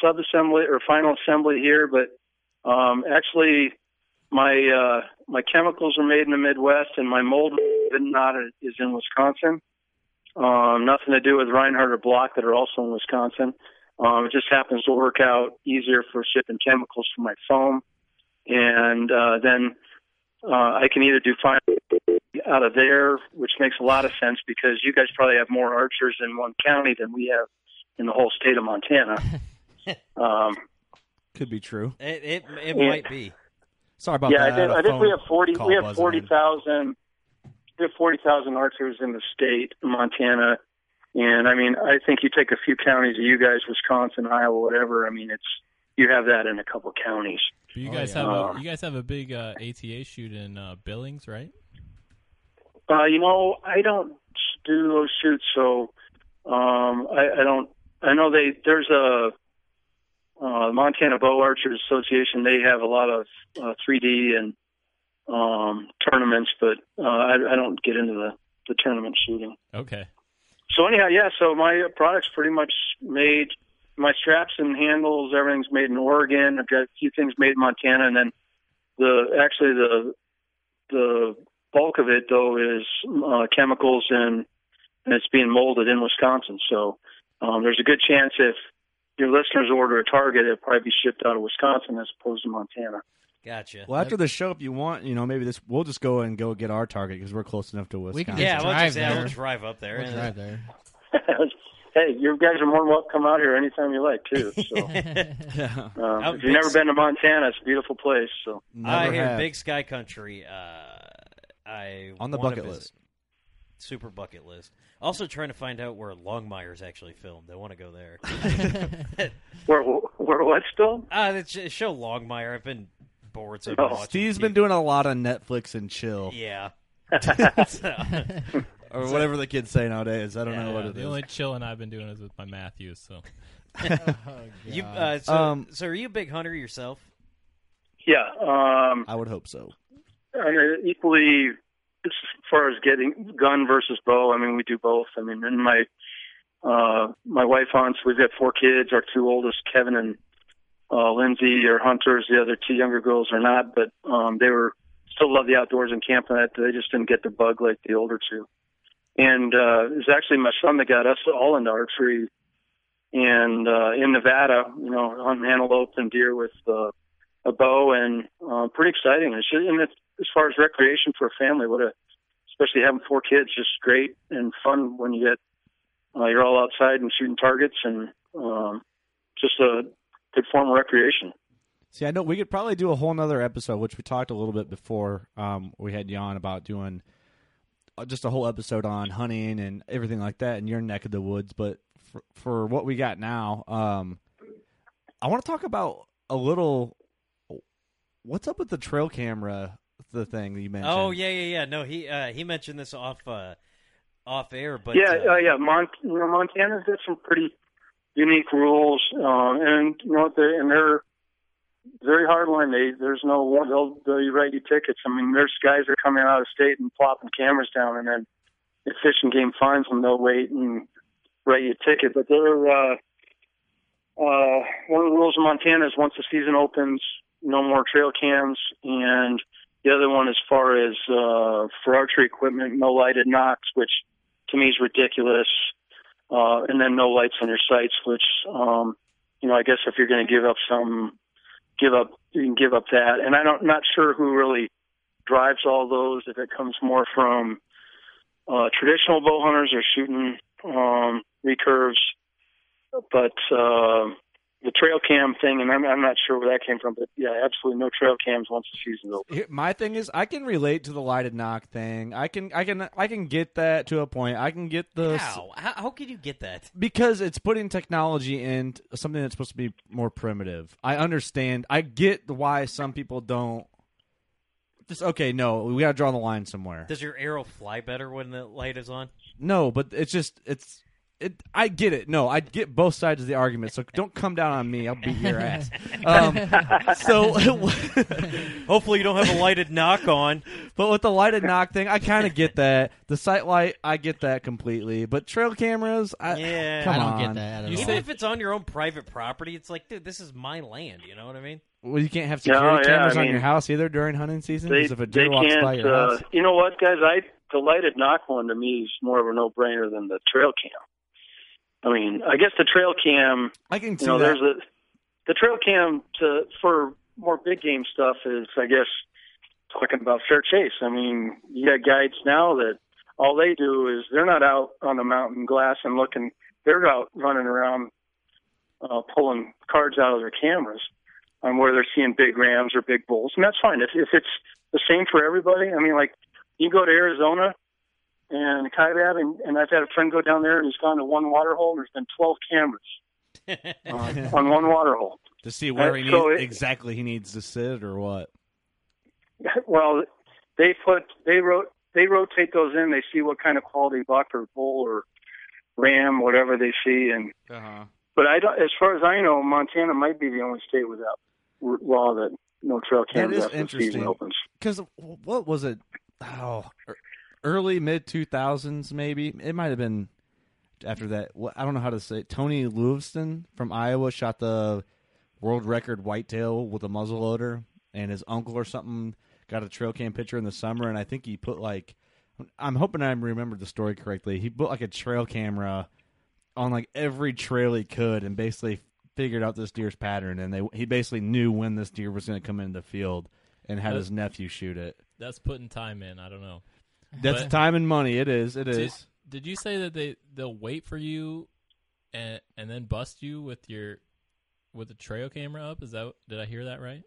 S2: sub assembly or final assembly here, but um, actually, my uh, my chemicals are made in the Midwest, and my mold not is in Wisconsin. Um, nothing to do with Rinehart or Block that are also in Wisconsin. Um, it just happens to work out easier for shipping chemicals for my foam and uh, then uh, I can either do fine out of there, which makes a lot of sense because you guys probably have more archers in one county than we have in the whole state of Montana. <laughs> um,
S7: Could be true.
S6: It it, it
S2: Yeah.
S6: might be.
S7: Sorry about that.
S2: yeah, I,
S7: that.
S2: did,
S7: had a
S2: I think we have forty. We have
S7: buzzing
S2: forty
S7: in.
S2: thousand. We have forty thousand archers in the state, of Montana, and I mean, I think you take a few counties of you guys, Wisconsin, Iowa, whatever. I mean, it's you have that in a couple counties.
S9: But you
S8: Oh,
S9: guys
S8: yeah.
S9: have
S2: Uh,
S9: a you guys have a big uh, ATA shoot in uh, Billings, right?
S2: Uh, you know, I don't do those shoots, so um, I, I don't I know they there's a uh, Montana Bow Archers Association. They have a lot of uh, 3D and um, tournaments, but uh, I, I don't get into the, the tournament shooting.
S9: Okay.
S2: So anyhow, yeah. So my product's pretty much made. My straps and handles, everything's made in Oregon. I've got a few things made in Montana, and then the actually the the bulk of it though is uh, chemicals and, and it's being molded in Wisconsin. So um, there's a good chance if your listeners order a Target, it'll probably be shipped out of Wisconsin as opposed to Montana.
S6: Gotcha.
S7: Well, after the show, if you want, you know, maybe this we'll just go and go get our target because we're close enough to Wisconsin.
S8: We can
S6: yeah, we'll
S8: drive
S6: just yeah,
S8: there.
S6: we'll drive up there.
S8: We'll drive there. <laughs>
S2: hey, you guys are more than welcome to come out here anytime you like too. So <laughs>
S7: yeah.
S2: um, if you've never been to Montana, it's a beautiful place. So
S6: I
S7: Never
S6: hear
S7: have.
S6: Big Sky Country. Uh, I
S7: On the bucket
S6: visit.
S7: list.
S6: Super bucket list. Also trying to find out where Longmire's actually filmed. I want to go there. <laughs> <laughs>
S2: where where what still?
S6: Ah, uh, show Longmire. I've been bored, so I've
S2: Oh.
S6: been watching.
S7: Steve's been doing a lot of Netflix and chill, <laughs>
S6: Yeah. So-
S7: or whatever the kids say nowadays. I don't
S6: Yeah,
S7: know what
S9: Yeah,
S7: it
S9: the
S7: is.
S9: only chilling I've been doing is with my Mathews. So
S6: you, uh, so,
S7: Um,
S6: so are you a big hunter yourself?
S2: Yeah, um,
S7: I would hope so.
S2: I mean, equally as far as getting gun versus bow. I mean, we do both. I mean, and my uh, my wife hunts. We've got four kids. Our two oldest, Kevin and uh, Lindsay, are hunters. The other two younger girls are not, but um, they were still love the outdoors and camping. That they just didn't get the bug like the older two. And uh, it was actually my son that got us all into archery. And uh, in Nevada, you know, hunting antelope and deer with uh, a bow, and uh, pretty exciting. It's just, and it's, as far as recreation for a family, what a especially having four kids, just great and fun when you get uh, you're all outside and shooting targets, and um, just a good form of recreation.
S7: See, I know we could probably do a whole nother episode, which we talked a little bit before. Um, we had you on about doing uh, just a whole episode on hunting and everything like that in your neck of the woods. But for, for what we got now, um, I want to talk about a little. What's up with the trail camera? The thing that you mentioned.
S6: Oh yeah, yeah, yeah. No, he uh, he mentioned this off uh, off air, but
S2: yeah,
S6: uh,
S2: uh, yeah. Mont- you know, Montana's got some pretty unique rules, um, and you know, they and they're very hard line. They there's no one. They'll they'll write you tickets. I mean, there's guys that are coming out of state and plopping cameras down, and then if Fish and Game finds them, they'll wait and write you a ticket. But they're uh, uh, one of the rules in Montana is once the season opens, no more trail cams, and the other one, as far as uh, for archery equipment, no lighted nocks, which to me is ridiculous. Uh, and then no lights on your sights, which, um, you know, I guess if you're going to give up some, give up, you can give up that. And I don't, not sure who really drives all those. If it comes more from uh, traditional bow hunters or shooting um, recurves, but uh, the trail cam thing, and I'm, I'm not sure where that came from, but yeah, absolutely no trail cams once the season's over.
S7: Here- My thing is, I can relate to the lighted nock thing. I can, I can, I can get that to a point. I can get the
S6: how? how how could you get that?
S7: because it's putting technology in something that's supposed to be more primitive. I understand. I get why some people don't. Just okay. No, we got to draw the line somewhere.
S6: Does your arrow fly better when the light is on?
S7: No, but it's just it's it. I get it. No, I get both sides of the argument. So don't come down on me. I'll beat your ass. <laughs> Um, so, <laughs>
S6: Hopefully, you don't have a lighted nock on.
S7: but with the lighted nock thing, I kind of get that. The sight light, I get that completely. But trail cameras, I,
S6: Yeah.
S7: come
S8: I don't
S7: on.
S8: get that at
S9: You
S8: all.
S6: Even
S9: say-
S6: if it's on your own private property, it's like, dude, this is my land. You know what I mean?
S7: Well, you can't have
S2: No,
S7: security
S2: yeah,
S7: cameras
S2: I
S7: on your house either during hunting season.
S2: They,
S7: if a deer walks
S2: can't.
S7: by your
S2: uh,
S7: house,
S2: you know what, guys? I the lighted nock one to me is more of a no-brainer than the trail cam. I mean, I guess the trail cam.
S7: I can see
S2: You know,
S7: that.
S2: there's a the trail cam to for more big game stuff is, I guess, talking about fair chase. I mean, you got guides now that all they do is they're not out on the mountain glass and looking. They're out running around, uh, pulling cards out of their cameras on where they're seeing big rams or big bulls, and that's fine. If if it's the same for everybody, I mean, like you go to Arizona and Kaibab, and, and I've had a friend go down there and he's gone to one water hole, and there's been 12 cameras <laughs> uh, on one water hole.
S7: to see where
S2: uh,
S7: he
S2: so
S7: needs
S2: it-
S7: exactly he needs to sit or what. <laughs>
S2: well, they put they wrote they rotate those in. They see what kind of quality buck or bull or ram whatever they see. And
S7: Uh-huh.
S2: but I don't. As far as I know, Montana might be the only state without law that no trail
S7: That
S2: cameras
S7: is
S2: after season
S7: interesting.
S2: opens.
S7: Because what was it? Oh, er- early mid two thousands, maybe. It might have been after that. What I don't know how to say. it. Tony Lovstuen from Iowa shot the world record whitetail with a muzzle loader, and his uncle or something got a trail cam picture in the summer, and I think he put like. I'm hoping I remembered the story correctly. He put like a trail camera on like every trail he could, and basically figured out this deer's pattern. And they he basically knew when this deer was going to come into the field, and had
S9: That-
S7: his nephew shoot it.
S9: That's putting time in. I don't know.
S7: That's
S9: But-
S7: time and money. It is. It
S9: Did,
S7: is.
S9: did you say that they they'll wait for you, and and then bust you with your with the trail camera up? Is that did I hear that right?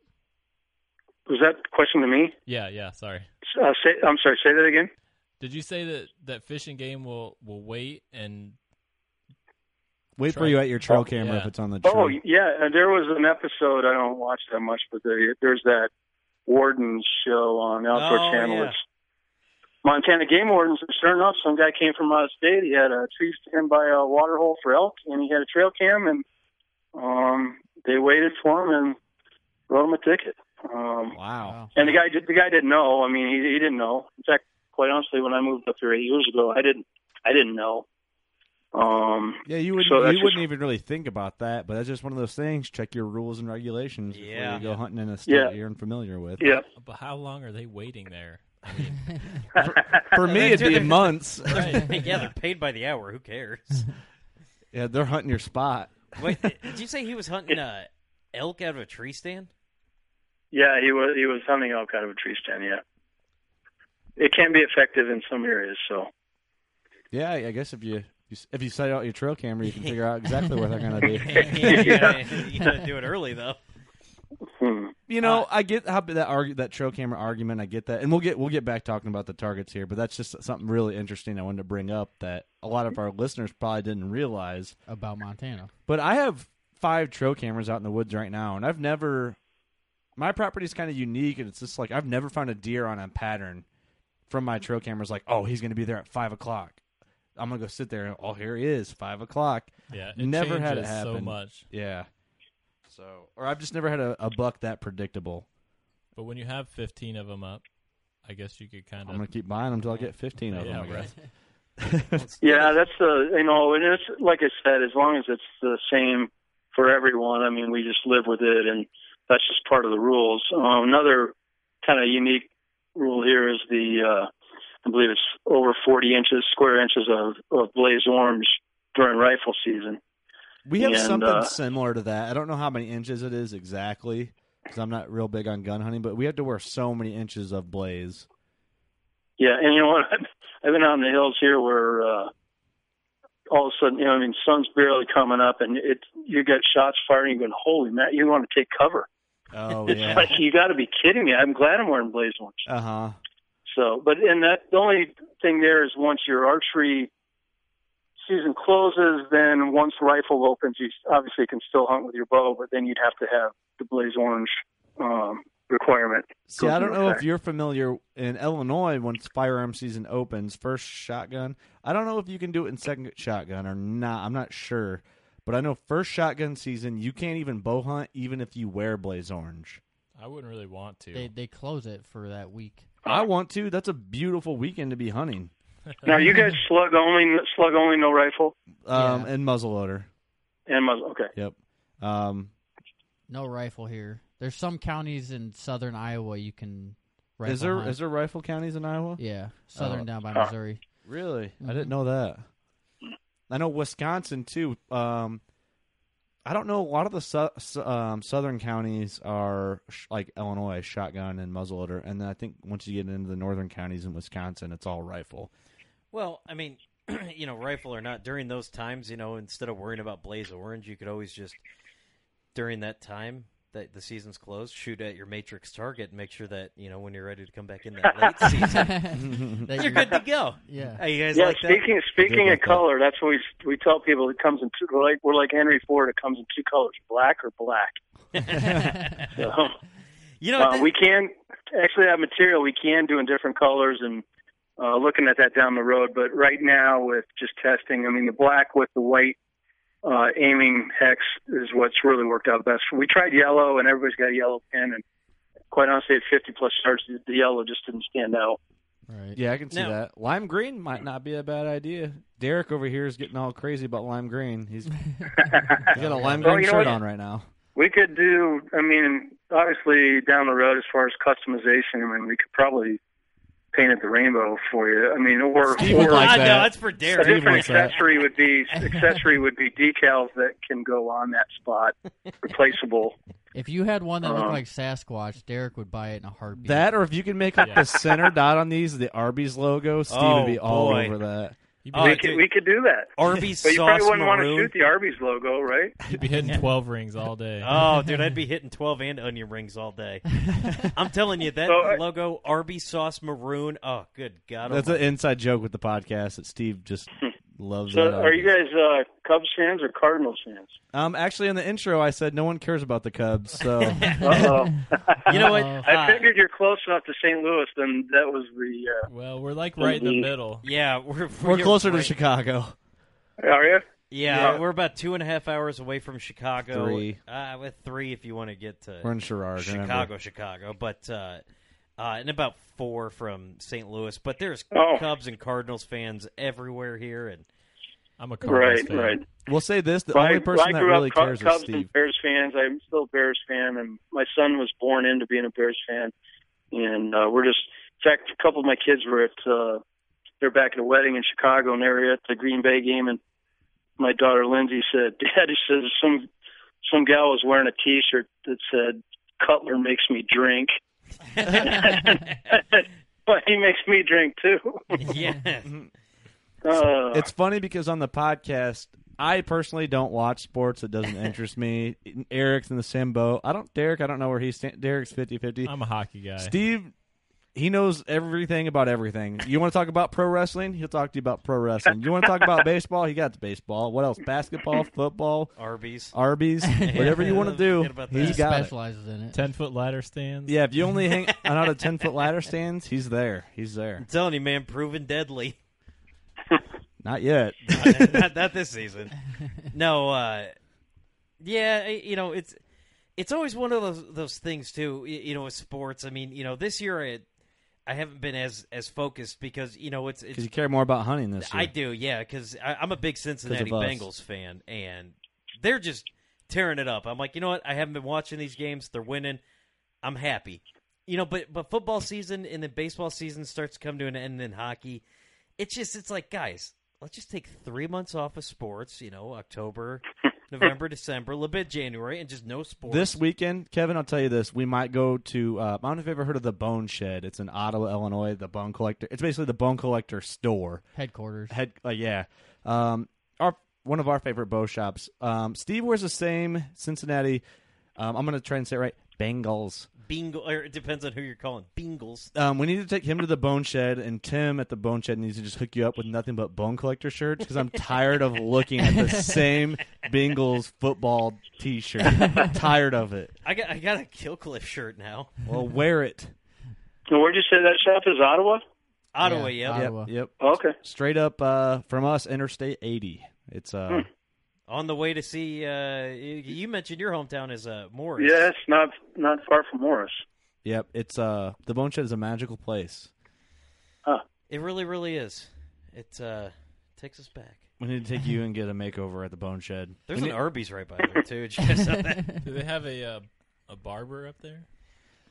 S2: Was that a question to me?
S9: Yeah, yeah. Sorry.
S2: Uh, say, I'm sorry. Say that again.
S9: Did you say that that Fish and Game will will wait and
S7: Wait for
S9: try-
S7: you at your trail
S9: Oh,
S7: camera
S9: yeah.
S7: if it's on the tree.
S2: Oh yeah, and there was an episode. I don't watch that much, but there, there's that Warden's show on Outdoor
S6: Oh,
S2: Channel.
S6: yeah.
S2: It's Montana game wardens. and Sure enough, some guy came from out of state. He had a tree stand by a water hole for elk, and he had a trail cam, and um, they waited for him and wrote him a ticket. Um,
S7: wow.
S2: and the guy, the guy didn't know. I mean, he, he didn't know. In fact, quite honestly, when I moved up here eight years ago, I didn't, I didn't know. Um,
S7: Yeah, you wouldn't.
S2: so
S7: you
S2: just-
S7: wouldn't even really think about that, but that's just one of those things. Check your rules and regulations before
S6: Yeah.
S7: you go hunting in a state
S2: Yeah.
S7: you're unfamiliar with.
S2: yeah.
S9: but how long are they waiting there? I mean,
S7: For me, it'd be months.
S9: Right. <laughs>
S6: yeah, they're paid by the hour. Who cares?
S7: Yeah, they're hunting your spot.
S6: Wait, <laughs> did you say he was hunting uh, elk out of a tree stand?
S2: Yeah, he was he was hunting elk out of a tree stand. Yeah, it can be effective in some areas. So
S7: Yeah, I guess if you if you set out your trail camera, you can figure out exactly where they're going to be.
S6: you, gotta, you gotta do it early though.
S2: Hmm.
S7: You know, I get how that argue that trail camera argument. I get that, and we'll get we'll get back talking about the targets here. But that's just something really interesting I wanted to bring up that a lot of our listeners probably didn't realize.
S8: about Montana.
S7: But I have five trail cameras out in the woods right now, and I've never. My property is kind of unique, and it's just like I've never found a deer on a pattern from my trail cameras. Like, oh, he's going to be there at five o'clock. I'm gonna go sit there. and Oh, here he is, five o'clock.
S9: yeah, it
S7: never had it
S9: changes so much.
S7: Yeah. So, or I've just never had a, a buck that predictable.
S9: But when you have 15 of them up, I guess you could kind of.
S7: I'm gonna keep buying them until I get 15 of
S9: Yeah,
S7: them. I
S9: right.
S7: guess. <laughs>
S2: yeah, that's the you know, and it's like I said, as long as it's the same for everyone. I mean, we just live with it, and that's just part of the rules. Um, another kind of unique rule here is the uh, I believe it's over 40 inches, square inches of, of blaze orange during rifle season.
S7: We have
S2: And,
S7: something
S2: uh,
S7: similar to that. I don't know how many inches it is exactly because I'm not real big on gun hunting, but we have to wear so many inches of blaze.
S2: Yeah, and you know what? I've, <laughs> I've been out in the hills here where uh, all of a sudden, you know, I mean, sun's barely coming up, and it you get shots firing. you're going, "Holy man!" You want to take cover.
S7: Oh
S2: It's
S7: yeah.
S2: like you got to be kidding me. I'm glad I'm wearing blaze ones.
S7: Uh huh.
S2: So, but and that the only thing there is once your archery season closes, then once rifle opens, you obviously can still hunt with your bow, but then you'd have to have the blaze orange um, requirement.
S7: See, I don't
S2: into
S7: know if you're familiar in Illinois once firearm season opens, first shotgun. I don't know if you can do it in second shotgun or not. I'm not sure, but I know first shotgun season you can't even bow hunt even if you wear blaze orange.
S9: I wouldn't really want to.
S8: They they close it for that week.
S7: I want to. That's a beautiful weekend to be hunting.
S2: Now you guys slug only, slug only, no rifle
S7: Um,
S8: Yeah.
S7: and muzzleloader.
S2: and muzzle. Okay.
S7: Yep. Um,
S8: No rifle here. There's some counties in southern Iowa you can. Rifle
S7: is there
S8: hunt.
S7: is there rifle counties in Iowa?
S8: Yeah, southern
S7: Oh.
S8: down by
S2: Oh.
S8: Missouri.
S7: Really? I
S8: Mhm.
S7: didn't know that. I know Wisconsin too. Um, I don't know. A lot of the su- su- um, southern counties are sh- like Illinois, shotgun and muzzleloader, and then I think once you get into the northern counties in Wisconsin, it's all rifle.
S6: Well, I mean, <clears throat> you know, rifle or not, during those times, you know, instead of worrying about blaze orange, you could always just during that time that the season's closed, shoot at your matrix target and make sure that you know when you're ready to come back in that late <laughs> season, <laughs>
S8: That
S6: you're good to go.
S8: Yeah.
S6: Hey, you guys
S2: Yeah,
S6: like that?
S2: speaking speaking
S7: like
S2: of
S7: that.
S2: color, that's what we we tell people. It comes in two. We're like we're like Henry Ford. It comes in two colors: black or black. <laughs> So,
S6: you know,
S2: uh,
S6: that-
S2: we can actually have material we can do in different colors, and uh, looking at that down the road. But right now, with just testing, I mean, the black with the white uh, aiming hex is what's really worked out best. We tried yellow, and everybody's got a yellow pin, and quite honestly, at 50 plus yards, the the yellow just didn't stand out.
S8: Right.
S7: Yeah, I can see
S6: Now-
S7: that. Lime green might not be a bad idea. Derek over here is getting all crazy about lime green. He's, <laughs> he's got a lime
S2: Well,
S7: green
S2: you
S7: shirt
S2: what?
S7: on right now.
S2: We could do. I mean, obviously down the road, as far as customization, I mean, we could probably paint it the rainbow for you. I mean, or
S7: Steve
S2: or
S7: like that.
S6: no, that's for Derek.
S7: Steve
S2: different
S7: wants
S2: accessory would be <laughs> accessory would be decals that can go on that spot, <laughs> replaceable.
S8: If you had one that looked
S2: Um,
S8: like Sasquatch, Derek would buy it in a heartbeat.
S7: That, or if you can make like the center dot on these, the Arby's logo, Steve
S6: Oh,
S7: would be all
S6: boy.
S7: over that.
S9: You'd be,
S6: Oh,
S2: we could we could do that. <laughs>
S6: Arby's
S2: But you
S6: sauce
S2: probably wouldn't want to
S6: maroon.
S2: shoot the Arby's logo, right?
S9: you'd be hitting <laughs> 12 rings all day. <laughs>
S6: Oh, dude, I'd be hitting 12 and onion rings all day. I'm telling you, that
S2: So, I-
S6: logo, Arby's sauce maroon. Oh, good God.
S7: That's an
S6: almighty.
S7: inside joke with the podcast that Steve just loves.
S2: So,
S7: that
S2: are you guys uh, Cubs fans or Cardinals fans?
S7: Um, actually, in the intro, I said no one cares about the Cubs, so <laughs>
S2: Uh-oh. <laughs>
S6: You know what?
S2: I
S6: Uh,
S2: figured you're close enough to St. Louis, then that was the. Uh,
S9: Well, we're like right in the middle.
S6: yeah, we're,
S7: we're
S6: you're
S7: closer to. Chicago.
S2: are you?
S6: Yeah,
S2: Yeah.
S6: we're about two and a half hours away from Chicago.
S7: Three.
S6: Uh, with three if you want to get to
S7: We're in Sherrard,
S6: Chicago,
S7: remember.
S6: Chicago. But uh, and about four from St. Louis. But there's
S2: Oh.
S6: Cubs and Cardinals fans everywhere here, and
S9: I'm a Cardinals
S2: Right,
S9: fan.
S2: right.
S7: We'll say this: the
S2: Well,
S7: only
S2: I,
S7: person
S2: I
S7: that
S2: grew
S7: really
S2: up Cu-
S7: cares is
S2: Cubs
S7: Steve.
S2: and Bears fans. I'm still a Bears fan, and my son was born into being a Bears fan. And uh, we're just, in fact, a couple of my kids were at, uh, they're back at a wedding in Chicago, and they were at the Green Bay game. And my daughter Lindsay said, "Dad," he says, some some gal was wearing a T-shirt that said, "Cutler makes me drink." <laughs> but he makes me drink too. <laughs>
S6: yeah,
S2: Uh,
S7: It's funny because on the podcast, I personally don't watch sports. It doesn't interest me. <laughs> Eric's in the same boat. I don't. Derek, I don't know where he's. Sta- Derek's 50-50.
S9: I'm a hockey guy.
S7: Steve, he knows everything about everything. You want to talk about pro wrestling? He'll talk to you about pro wrestling. You want to talk about <laughs> baseball? He got the baseball. What else? Basketball, football,
S6: Arby's.
S7: Arby's, <laughs> whatever you want to do.
S6: Forget about
S7: He's
S6: that.
S7: it.
S8: specializes in it.
S9: 10 foot ladder stands.
S7: Yeah, if you only hang <laughs> out of ten foot ladder stands, he's there. He's there.
S6: I'm telling you, man, proven deadly.
S7: Not yet.
S6: not, not this season. No, uh, yeah, you know it's it's always one of those those things too. You know, with sports. I mean, you know, this year I, I haven't been as as focused because you know it's it's
S7: Because you care more about hunting this year.
S6: I do, yeah, because I'm a big Cincinnati. Bengals fan, and they're just tearing it up. I'm like, you know what? I haven't been watching these games. They're winning. I'm happy. You know, but but football season and then baseball season starts to come to an end in hockey. It's just it's like guys, let's just take three months off of sports. You know, October, November, December, a little bit of January, and just no sports.
S7: This weekend, Kevin, I'll tell you this: we might go to. Uh, I don't know if you've ever heard of the Bone Shed. It's in Ottawa, Illinois. The Bone Collector. It's basically the Bone Collector store.
S8: Headquarters.
S7: Head, uh, yeah. Um, our one of our favorite bow shops. Um, Steve wears the same Cincinnati. Um, I'm gonna try and say it right. Bengals.
S6: Bingle, or it depends on who you're calling. Bingles.
S7: Um, we need to take him to the Bone Shed, and Tim at the Bone Shed needs to just hook you up with nothing but Bone Collector shirts because I'm tired of looking at the same Bengals football T-shirt. I'm <laughs> tired of it.
S6: I got I got a Killcliff shirt now.
S7: Well, wear it.
S2: where'd you say that shop is? Ottawa.
S6: Ottawa,
S8: Yeah,
S6: yep.
S8: Ottawa.
S7: Yep. Yep.
S2: Okay.
S7: Straight up uh, from us, Interstate 80. It's uh,
S6: On the way to see, uh, you you mentioned your hometown is uh, Morris.
S2: Yes, not not far from Morris.
S7: yep. It's uh, the Bone Shed is a magical place.
S6: It really, really is. It uh, takes us back.
S7: We need to take you and get a makeover at the Bone Shed.
S6: There's
S7: We
S6: an
S7: need-
S6: Arby's right by there too. Did you guys that? <laughs>
S9: Do they have a uh, a barber up there?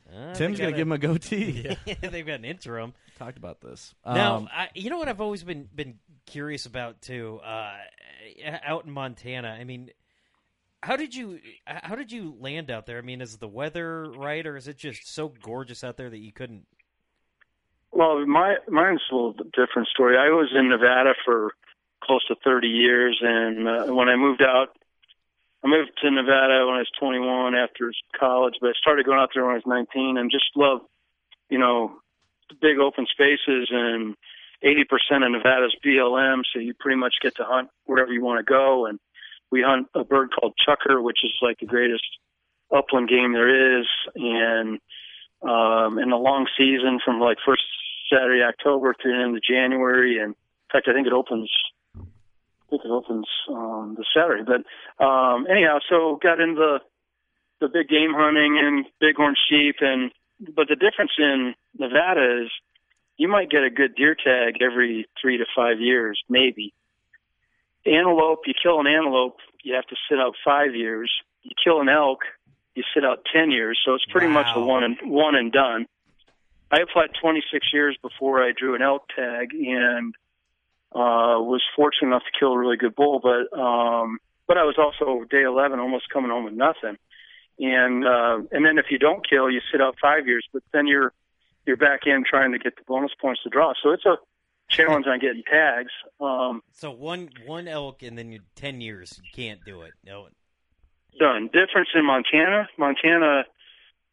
S6: Uh,
S7: Tim's gonna
S6: got
S7: give him a goatee. <laughs> <laughs>
S6: They've got an interim.
S7: Talked about this.
S6: now,
S7: Um,
S6: I, you know what I've always been been curious about too. Uh, out in Montana, I mean, how did you how did you land out there? I mean, is the weather right, or is it just so gorgeous out there that you couldn't?
S2: Well, my mine's a little different story. I was in Nevada for close to 30 years, and uh, when I moved out, I moved to Nevada when I was 21 after college, but I started going out there when I was 19, and just love, you know, the big open spaces and 80% of Nevada's BLM, so you pretty much get to hunt wherever you want to go. And we hunt a bird called chukar, which is like the greatest upland game there is, and um, in the long season from like first Saturday, October to the end of January, and in fact, I think it opens. I think it opens um, this Saturday. But um, anyhow, so got into the the big game hunting and bighorn sheep, and but the difference in Nevada is you might get a good deer tag every three to five years, maybe. Antelope, you kill an antelope, you have to sit out five years. You kill an elk, you sit out ten years. So it's pretty much a one and one and done. I applied 26 years before I drew an elk tag, and uh, was fortunate enough to kill a really good bull. But um, but I was also day 11, almost coming home with nothing. And uh, and then if you don't kill, you sit out five years. But then you're you're back in trying to get the bonus points to draw. So it's a challenge on getting tags. Um,
S6: So one one elk, and then you ten years you can't do it. No,
S2: done. Difference in Montana. Montana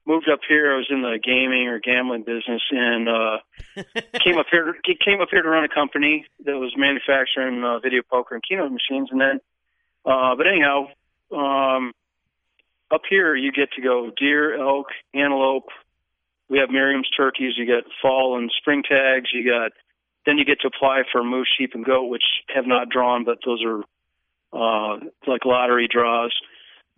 S2: moved up here. I was in the gaming or gambling business, and uh, <laughs> came up here. Came up here to run a company that was manufacturing uh, video poker and keno machines. And then, uh, but anyhow, um, up here you get to go deer, elk, antelope. We have Merriam's turkeys. You get fall and spring tags. You got then you get to apply for moose, sheep, and goat, which have not drawn, but those are uh, like lottery draws.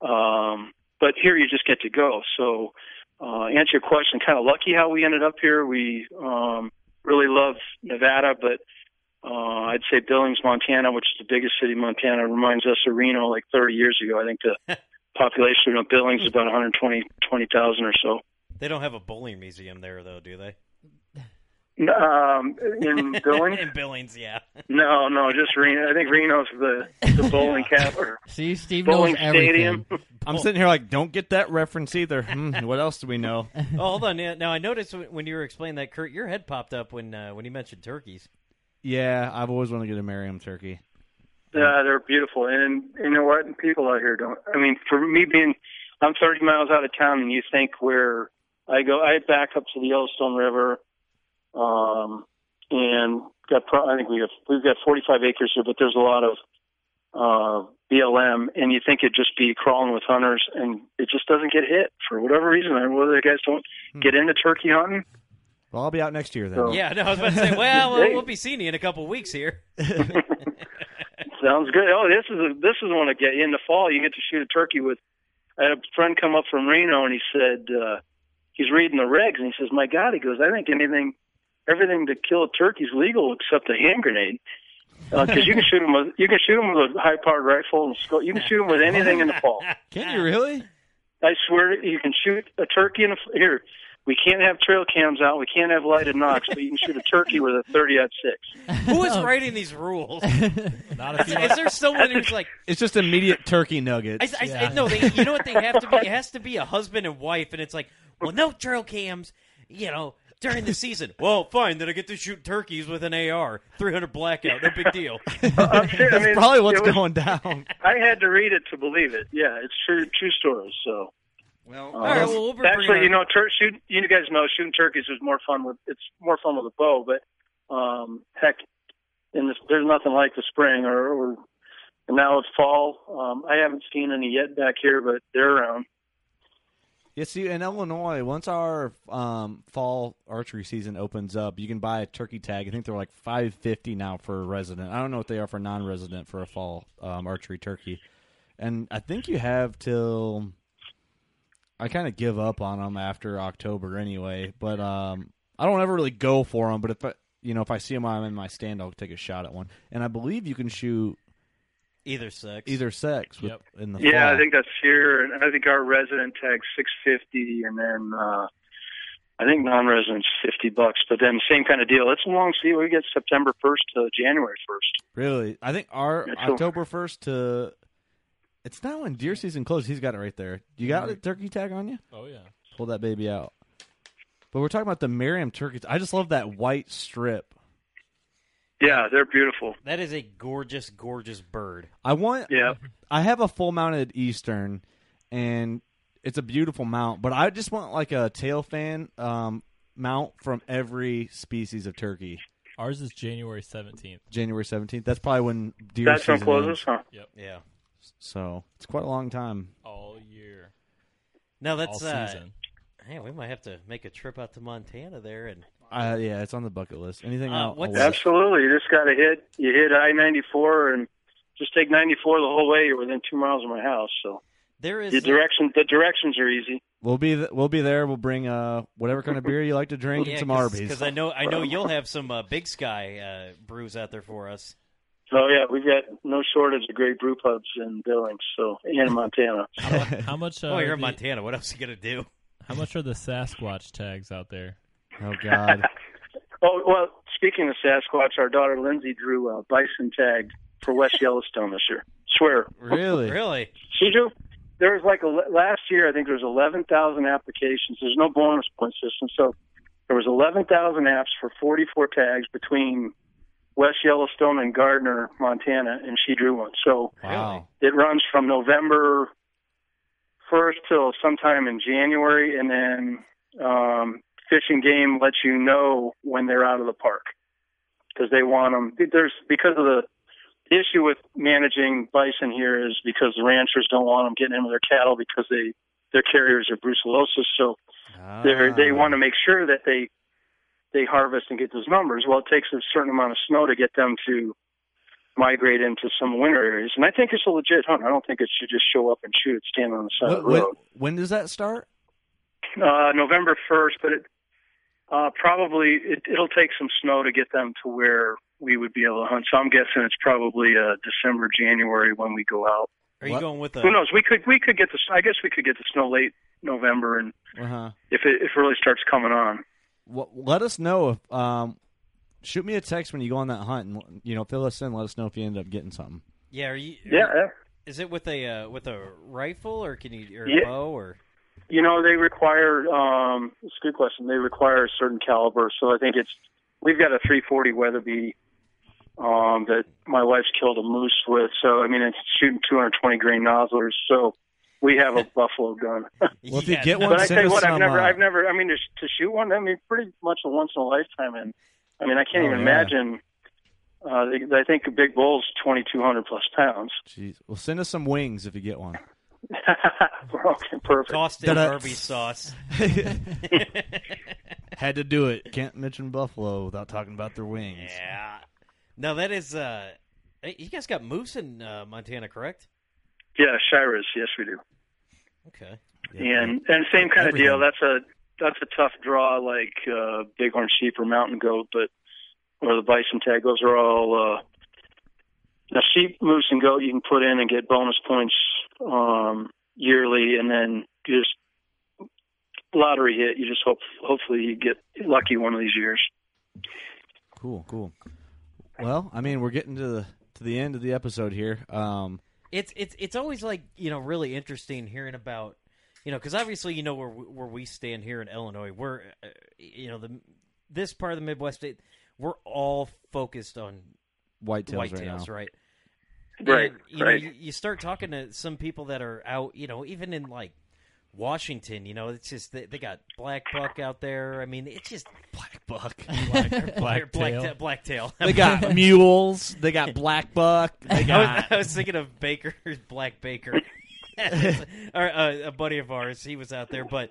S2: Um, but here you just get to go. So, uh, answer your question, kind of lucky how we ended up here. We um, really love Nevada, but uh, I'd say Billings, Montana, which is the biggest city in Montana, reminds us of Reno like 30 years ago. I think the <laughs> population of Billings is about 120 20,000 or so.
S6: They don't have a bowling museum there though, do they?
S2: Um, in <laughs> Billings?
S6: in Billings, yeah.
S2: No, no, just Reno. I think Reno's the, the bowling <laughs> capital.
S8: See, Steve
S2: bowling
S8: knows everything.
S2: stadium.
S7: I'm sitting here like, don't get that reference either. Hmm, what else do we know? <laughs>
S6: oh, hold on. Now, now I noticed when when you were explaining that, Kurt, your head popped up when uh, when you mentioned turkeys.
S7: Yeah, I've always wanted to get a Merriam turkey.
S2: Yeah, they're beautiful, and you know what? People out here don't. I mean, for me being, I'm 30 miles out of town, and you think where I go, I back up to the Yellowstone River, um, and got. Pro- I think we have we've got 45 acres here, but there's a lot of uh, BLM, and you think it'd just be crawling with hunters, and it just doesn't get hit for whatever reason. I don't know whether the guys don't get into turkey hunting.
S7: Well, I'll be out next year then.
S2: So-
S6: Yeah, no, I was about to say. Well, <laughs> we'll, we'll be seeing you in a couple of weeks here. <laughs>
S2: Sounds good. Oh, this is a, this is one to get you in the fall. You get to shoot a turkey with. I had a friend come up from Reno, and he said uh, he's reading the regs, and he says, "My God," he goes, "I think anything, everything to kill a turkey is legal except a hand grenade, uh, because you can shoot them with you can shoot them with a high-powered rifle and scope. You can shoot them with anything in the fall. <laughs>
S7: Can you really?
S2: I swear, you can shoot a turkey in a here." We can't have trail cams out. We can't have lighted nocks, but you can shoot a turkey with a 30 at six.
S6: Who is writing these rules?
S9: Not if
S6: Is, is there someone who's like,
S7: It's just immediate turkey nuggets.
S6: I, I, I, no, they, you know what they have to be? It <laughs> has to be a husband and wife, and it's like, well, no trail cams, you know, during the season. Well, fine, then I get to shoot turkeys with an AR, 300 blackout, no big deal. <laughs>
S2: Uh, uh, I'm serious. I
S7: That's
S2: mean,
S7: probably what's
S2: was-
S7: going down.
S2: I had to read it to believe it. Yeah, it's true, true story. So,
S6: Well,
S2: uh,
S6: all right, well, we'll be
S2: actually, you know, tur- shoot. You guys know shooting turkeys is more fun with it's more fun with a bow. But um, heck, in this, there's nothing like the spring or, or and now it's fall. Um, I haven't seen any yet back here, but they're around.
S7: Yeah, see, in Illinois, once our um, fall archery season opens up, you can buy a turkey tag. I think they're like five fifty now for a resident. I don't know what they are for non-resident for a fall um, archery turkey, and I think you have till. I kind of give up on them after October anyway, but um, I don't ever really go for them. But if I, you know, if I see them I'm in my stand, I'll take a shot at one. And I believe you can shoot
S6: either sex.
S7: either sex with,
S9: Yep.
S7: in the
S2: Yeah,
S7: fall.
S2: I think that's here, and I think our resident tag's six fifty, and then uh, I think non-resident's fifty bucks. But then same kind of deal. It's a long season. We get September first to January first.
S7: Really, I think our
S2: Yeah,
S7: October first to. It's not when deer season closes. He's got it right there. You got a turkey tag on you?
S9: Oh yeah.
S7: Pull that baby out. But we're talking about the Merriam turkeys. I just love that white strip.
S2: Yeah, they're beautiful.
S6: That is a gorgeous, gorgeous bird.
S7: I want.
S2: Yeah.
S7: I have a full mounted Eastern, and it's a beautiful mount. But I just want like a tail fan um, mount from every species of turkey.
S9: Ours is January seventeenth.
S7: January seventeenth. That's probably when deer
S2: That's when
S7: season
S2: closes,
S7: ends.
S2: huh?
S9: Yep.
S6: Yeah.
S7: So it's quite a long time.
S9: All year.
S6: No, that's
S9: all
S6: uh,
S9: season.
S6: Hey, we might have to make a trip out to Montana there and
S7: Uh, yeah, it's on the bucket list. Anything
S6: Uh,
S7: else?
S2: Absolutely, you just got to hit. You hit I ninety four and just take ninety four the whole way. You're within two miles of my house, so
S6: There is
S2: the direction. The directions are easy.
S7: We'll be th- we'll be there. We'll bring uh whatever kind of beer you like to drink and some Arby's.
S6: because I know I know you'll have some uh, Big Sky uh, brews out there for us.
S2: Oh yeah, we've got no shortage of great brew pubs in Billings, so and in Montana. <laughs>
S9: How much? Uh,
S6: oh, you're in
S9: the-
S6: Montana. What else are you gonna do?
S9: How much are the Sasquatch tags out there?
S7: Oh God. <laughs>
S2: Oh well, speaking of Sasquatch, our daughter Lindsay drew a bison tag for West Yellowstone this year. Swear.
S7: Really? <laughs>
S6: Really?
S2: She drew. There was like a, last year, I think there was eleven thousand applications. There's no bonus point system, so there was eleven thousand apps for forty four tags between West Yellowstone and Gardiner, Montana, and she drew one. So
S7: Wow.
S2: it runs from November first till sometime in January, and then um, Fish and Game lets you know when they're out of the park because they want them. There's because of the issue with managing bison here is because the ranchers don't want them getting into their cattle because they their carriers are brucellosis. So they they want to make sure that they they harvest and get those numbers. Well, it takes a certain amount of snow to get them to migrate into some winter areas, and I think it's a legit hunt. I don't think it should just show up and shoot it standing on the side of the
S7: When, when,
S2: road.
S7: when does that start?
S2: Uh, November first, but it uh, probably it, it'll take some snow to get them to where we would be able to hunt. So I'm guessing it's probably uh, December, January when we go out.
S6: Are you going with a?
S2: Who knows? We could we could get the I guess we could get the snow late November, and
S7: Uh-huh.
S2: if it if it really starts coming on.
S7: Well, let us know if um, shoot me a text when you go on that hunt, and you know, fill us in. Let us know if you end up getting something.
S6: Yeah. Are you?
S2: Yeah, yeah.
S6: Is it with a uh, with a rifle or can you or a
S2: Yeah.
S6: bow or?
S2: You know, they require. Um, it's a good question. They require a certain caliber. So I think it's. We've got a 340 Weatherby um, that my wife's killed a moose with. So I mean, it's shooting 220 grain Noslers. So we have a buffalo gun. <laughs>
S7: Well, if you get one,
S2: but I
S7: send
S2: tell you what. I've never,
S7: uh,
S2: I've never. I mean, to, to shoot one, I mean, pretty much a once in a lifetime. And I mean, I can't
S7: Oh,
S2: even
S7: yeah.
S2: imagine. Uh, they, I think a big bull's 2,200 plus pounds.
S7: Jeez. Well, send us some wings if you get one. <laughs>
S2: okay, perfect.
S6: Tossed in
S7: Da-da.
S6: Arby's sauce. <laughs>
S7: Had to do it. Can't mention buffalo without talking about their wings.
S6: Yeah. No, that is. uh You guys got moose in uh, Montana, correct?
S2: Yeah, Shiras. Yes, we do.
S6: Okay.
S2: and and same kind of deal. That's a that's a tough draw like uh, bighorn sheep or mountain goat, but or the bison tag. Those are all uh, now sheep, moose, and goat. You can put in and get bonus points um, yearly, and then you just lottery hit. You just hope hopefully you get lucky one of these years.
S7: Cool, cool. Well, I mean, we're getting to the to the end of the episode here. Um,
S6: It's it's it's always like you know really interesting hearing about you know because obviously you know where we- where we stand here in Illinois we're uh, you know the this part of the Midwest state we're all focused on
S7: whitetails, right now.
S6: right
S2: Right,
S6: And, you
S2: right.
S6: know you, you start talking to some people that are out you know even in like Washington you know it's just they, they got black buck out there I mean it's just
S7: Black buck. <laughs>
S9: Black, black
S6: black
S9: tail.
S6: ta- blacktail <laughs>
S7: They got <laughs> mules. They got black buck. They
S6: I was, I was thinking of Baker, Black Baker, or uh, a buddy of ours. He was out there, but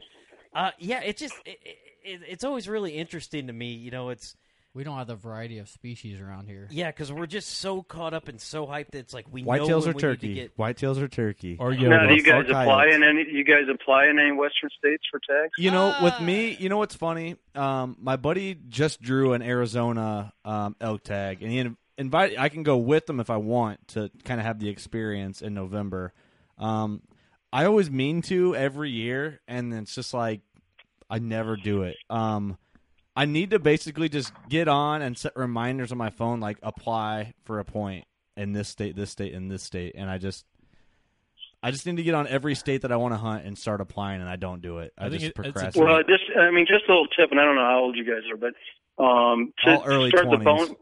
S6: uh, yeah, it just it, it, it's always really interesting to me. You know, it's
S8: We don't have the variety of species around here.
S6: yeah, because we're just so caught up and so hyped. That it's like we know
S7: whitetails
S6: when
S7: or
S6: we
S7: turkey.
S6: Need to get,
S7: Whitetails or turkey.
S9: Or
S2: Now, do you guys
S7: or
S2: apply
S7: coyotes.
S2: in any? You guys apply in any Western states for tags?
S7: You know, with
S6: Ah.
S7: me, you know what's funny? Um, my buddy just drew an Arizona um, elk tag, and he in- invited. I can go with them if I want to kind of have the experience in November. Um, I always mean to every year, and it's just like I never do it. Um, I need to basically just get on and set reminders on my phone, like apply for a point in this state, this state, in this state, and I just. I just need to get on every state that I want to hunt and start applying, and I don't do it. I,
S9: I think
S7: just
S9: it-
S7: procrastinate.
S2: Well, just I mean, just a little tip, and I don't know how old you guys are, but um, to
S7: All early
S2: start the
S7: 20s.
S2: bone,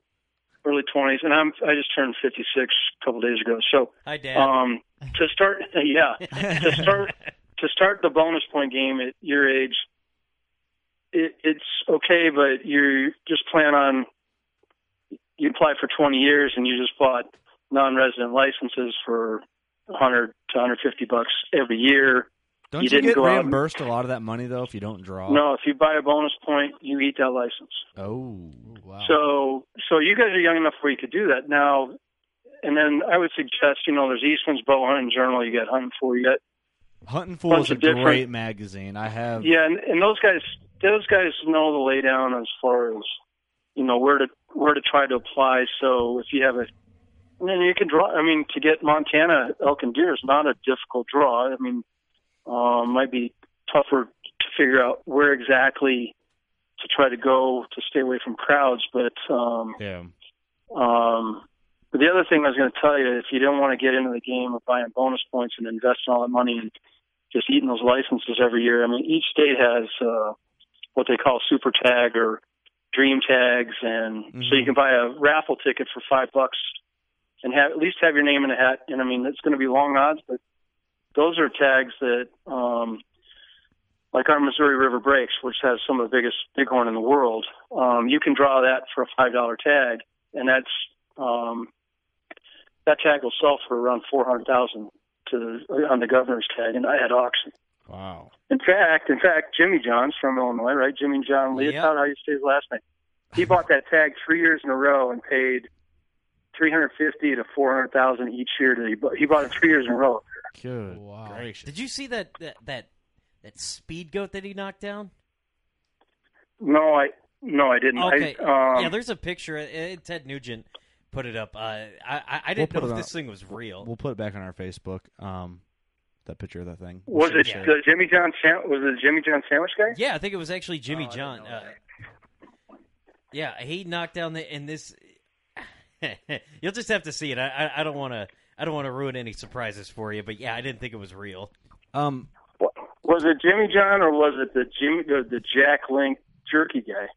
S2: early twenties, and I'm I just turned 56 a couple days ago. So
S6: hi, Dad.
S2: um, to start, yeah, to start <laughs> to start the bonus point game at your age, it, it's okay, but you just plan on you apply for 20 years and you just bought non-resident licenses for 100 to 150 bucks every year.
S7: Don't
S2: you
S7: you,
S2: didn't
S7: get
S2: go out and-
S7: reimbursed a lot of that money though if you don't draw?
S2: No, if you buy a bonus point, you eat that license.
S7: Oh.
S8: Wow.
S2: So, so you guys are young enough where you could do that now. And then I would suggest, you know, there's Eastman's Bow Hunting Journal. You got Hunting Fool. You got
S7: Hunting Fool is a great magazine. I have.
S2: yeah, and, and those guys, those guys know the laydown as far as you know where to where to try to apply. So if you have a, and then you can draw. I mean, to get Montana elk and deer is not a difficult draw. I mean, um, might be tougher to figure out where exactly to try to go to stay away from crowds, but um,
S7: Yeah.
S2: Um, but the other thing I was going to tell you, if you don't want to get into the game of buying bonus points and investing all that money and just eating those licenses every year, I mean, each state has uh, what they call super tag or dream tags, and so you can buy a raffle ticket for five bucks and have at least have your name in a hat. And I mean, it's going to be long odds, but those are tags that, um, like our Missouri River Breaks, which has some of the biggest bighorn in the world. Um, you can draw that for a five dollar tag, and that's um, that tag will sell for around four hundred thousand to on the governor's tag, and I had auction.
S7: Wow.
S2: In fact, in fact, Jimmy John's from Illinois, right? Jimmy John Liautaud,
S6: Yep.
S2: how you say his last name? He bought that tag three years in a row and paid three hundred fifty to four hundred thousand each year. That he bought. He bought it three years in a row.
S7: Good
S8: Wow.
S7: gracious.
S6: Did you see that that that, that speed goat that he knocked down?
S2: No, I no, I didn't.
S6: Okay.
S2: I, um,
S6: yeah, there's a picture. Uh, Ted Nugent put it up. Uh, I I, I
S7: We'll
S6: didn't know
S7: it
S6: if
S7: on-
S6: this thing was real.
S7: We'll put it back on our Facebook. Um, that picture of that thing.
S2: was it
S7: share
S2: the Jimmy John? Sam- was it Jimmy John sandwich guy?
S6: Yeah, I think it was actually Jimmy
S2: Oh,
S6: John. Uh, yeah, he knocked down the and this. <laughs> You'll just have to see it. I I, I don't want to. I don't want to ruin any surprises for you, but yeah, I didn't think it was real.
S7: Um,
S2: Was it Jimmy John or was it the Jimmy the, the Jack Link jerky guy?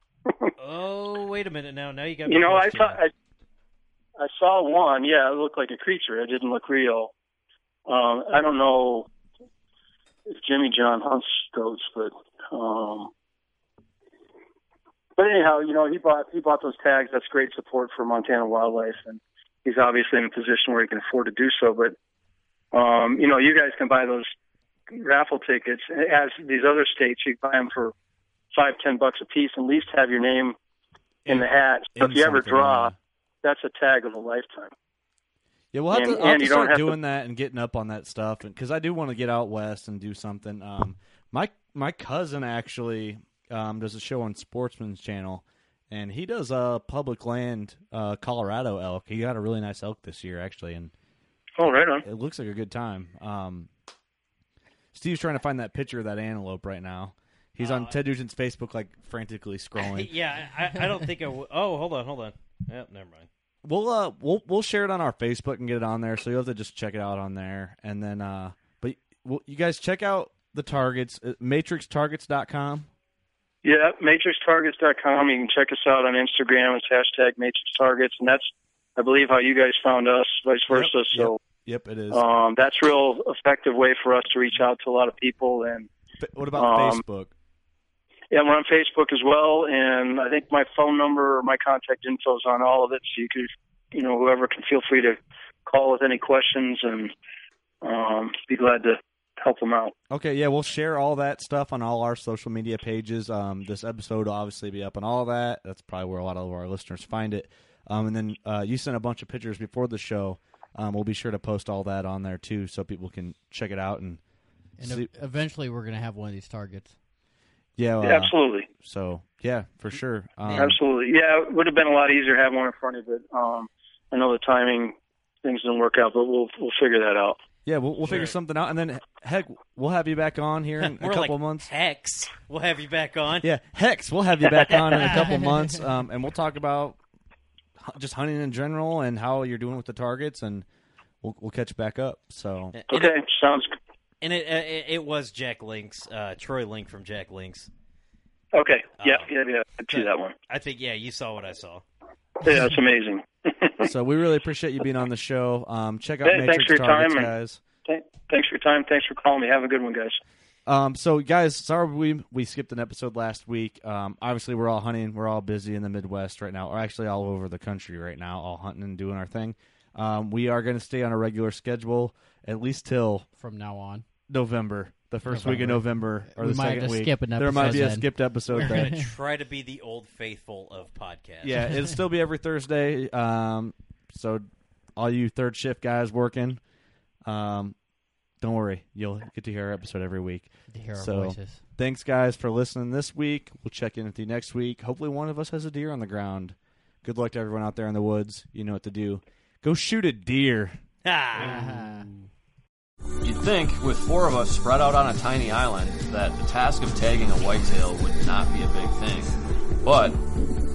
S2: <laughs>
S6: Oh, wait a minute now. Now you got. me
S2: You know, I
S6: questioning.
S2: saw I, I saw one. Yeah, it looked like a creature. It didn't look real. Um, I don't know if Jimmy John hunts goats, but um, but anyhow, you know, he bought he bought those tags. That's great support for Montana wildlife, and he's obviously in a position where he can afford to do so. But um, you know, you guys can buy those raffle tickets as these other states. You can buy them for five, ten bucks a piece, and at least have your name in the hat. So
S7: in
S2: if you ever draw,
S7: yeah.
S2: that's a tag of a lifetime.
S7: Yeah, we'll have
S2: And-
S7: to, I'll have to start
S2: have to-
S7: doing that and getting up on that stuff, because I do want to get out west and do something. Um, my my cousin actually um, does a show on Sportsman's Channel, and he does uh, public land uh, Colorado elk. He got a really nice elk this year, actually, and
S2: Oh, right on.
S7: it looks like a good time. Um, Steve's trying to find that picture of that antelope right now. He's on Ted Nugent's Facebook, like frantically scrolling. <laughs>
S6: yeah, I, I don't think I. W- oh, hold on, hold on. Yep, never mind.
S7: We'll uh we'll we'll share it on our Facebook and get it on there, so you'll have to just check it out on there. And then uh but well, you guys check out the targets matrixtargets.com.
S2: Yeah, matrixtargets.com. You can check us out on Instagram. It's hashtag matrixtargets, and that's, I believe, how you guys found us, vice versa. So
S7: Yep, it is.
S2: um, that's real effective way for us to reach out to a lot of people. And
S7: what about
S2: um,
S7: Facebook?
S2: Yeah, we're on Facebook as well. And I think my phone number, or my contact info is on all of it. So you could, you know, whoever can feel free to call with any questions, and um, be glad to help them out.
S7: Okay, yeah, we'll share all that stuff on all our social media pages. Um, this episode will obviously be up on all that. That's probably where a lot of our listeners find it. Um, and then uh, you sent a bunch of pictures before the show. Um, we'll be sure to post all that on there too, so people can check it out and,
S8: And
S7: see.
S8: eventually, we're gonna have one of these targets.
S7: Yeah, uh,
S2: Yeah, absolutely.
S7: So yeah, for sure. Um,
S2: Absolutely. Yeah, it would have been a lot easier to have one in front of it. Um, I know the timing things didn't work out, but we'll we'll figure that out.
S7: Yeah, we'll, we'll figure something out, and then heck, we'll have you back on here in <laughs> a couple
S6: like
S7: months.
S6: Hex, we'll have you back on.
S7: Yeah, Hex, we'll have you back on in a couple <laughs> months, um, and we'll talk about just hunting in general and how you're doing with the targets, and we'll we'll catch back up. So
S6: And
S2: Okay,
S6: it,
S2: sounds
S6: and it, uh, it it was Jack Links, uh, Troy Link from Jack Links.
S2: okay. Yeah,
S6: Um,
S2: yeah, yeah. I see that one.
S6: I think yeah, you saw what I saw.
S2: Yeah, it's amazing. <laughs>
S7: so we really appreciate you being on the show. Um, check out
S2: Hey, thanks
S7: Matrix
S2: for your
S7: Targets,
S2: time,
S7: guys.
S2: Th- Thanks for your time. Thanks for calling me. Have a good one, guys.
S7: Um, so guys, sorry we we skipped an episode last week. Um, obviously we're all hunting, we're all busy in the Midwest right now, or actually all over the country right now, all hunting and doing our thing. Um, we are going to stay on a regular schedule at least till
S8: From now on,
S7: November. the first week of November or
S8: We
S7: the
S8: might
S7: second week.
S8: skip an
S7: there might be a
S8: then.
S7: skipped episode
S6: We're gonna <laughs> try to be the old faithful of podcasts.
S7: yeah, it'll <laughs> still be every Thursday. Um, so all you third shift guys working, um, don't worry, you'll get to hear our episode every week.
S8: To hear our
S7: so,
S8: voices.
S7: thanks guys for listening this week. We'll check in with you next week. Hopefully, one of us has a deer on the ground. Good luck to everyone out there in the woods. You know what to do. Go shoot a deer.
S6: Ah.
S10: You'd think, with four of us spread out on a tiny island, that the task of tagging a whitetail would not be a big thing. But,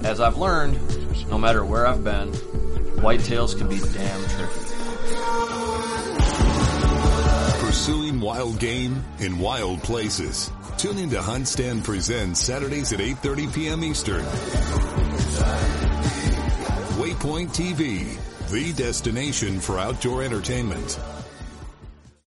S10: as I've learned, no matter where I've been, whitetails can be damn tricky.
S11: Pursuing wild game in wild places. Tune in to Hunt Stand Presents Saturdays at 8.30 p.m. Eastern. Waypoint TV, the destination for outdoor entertainment.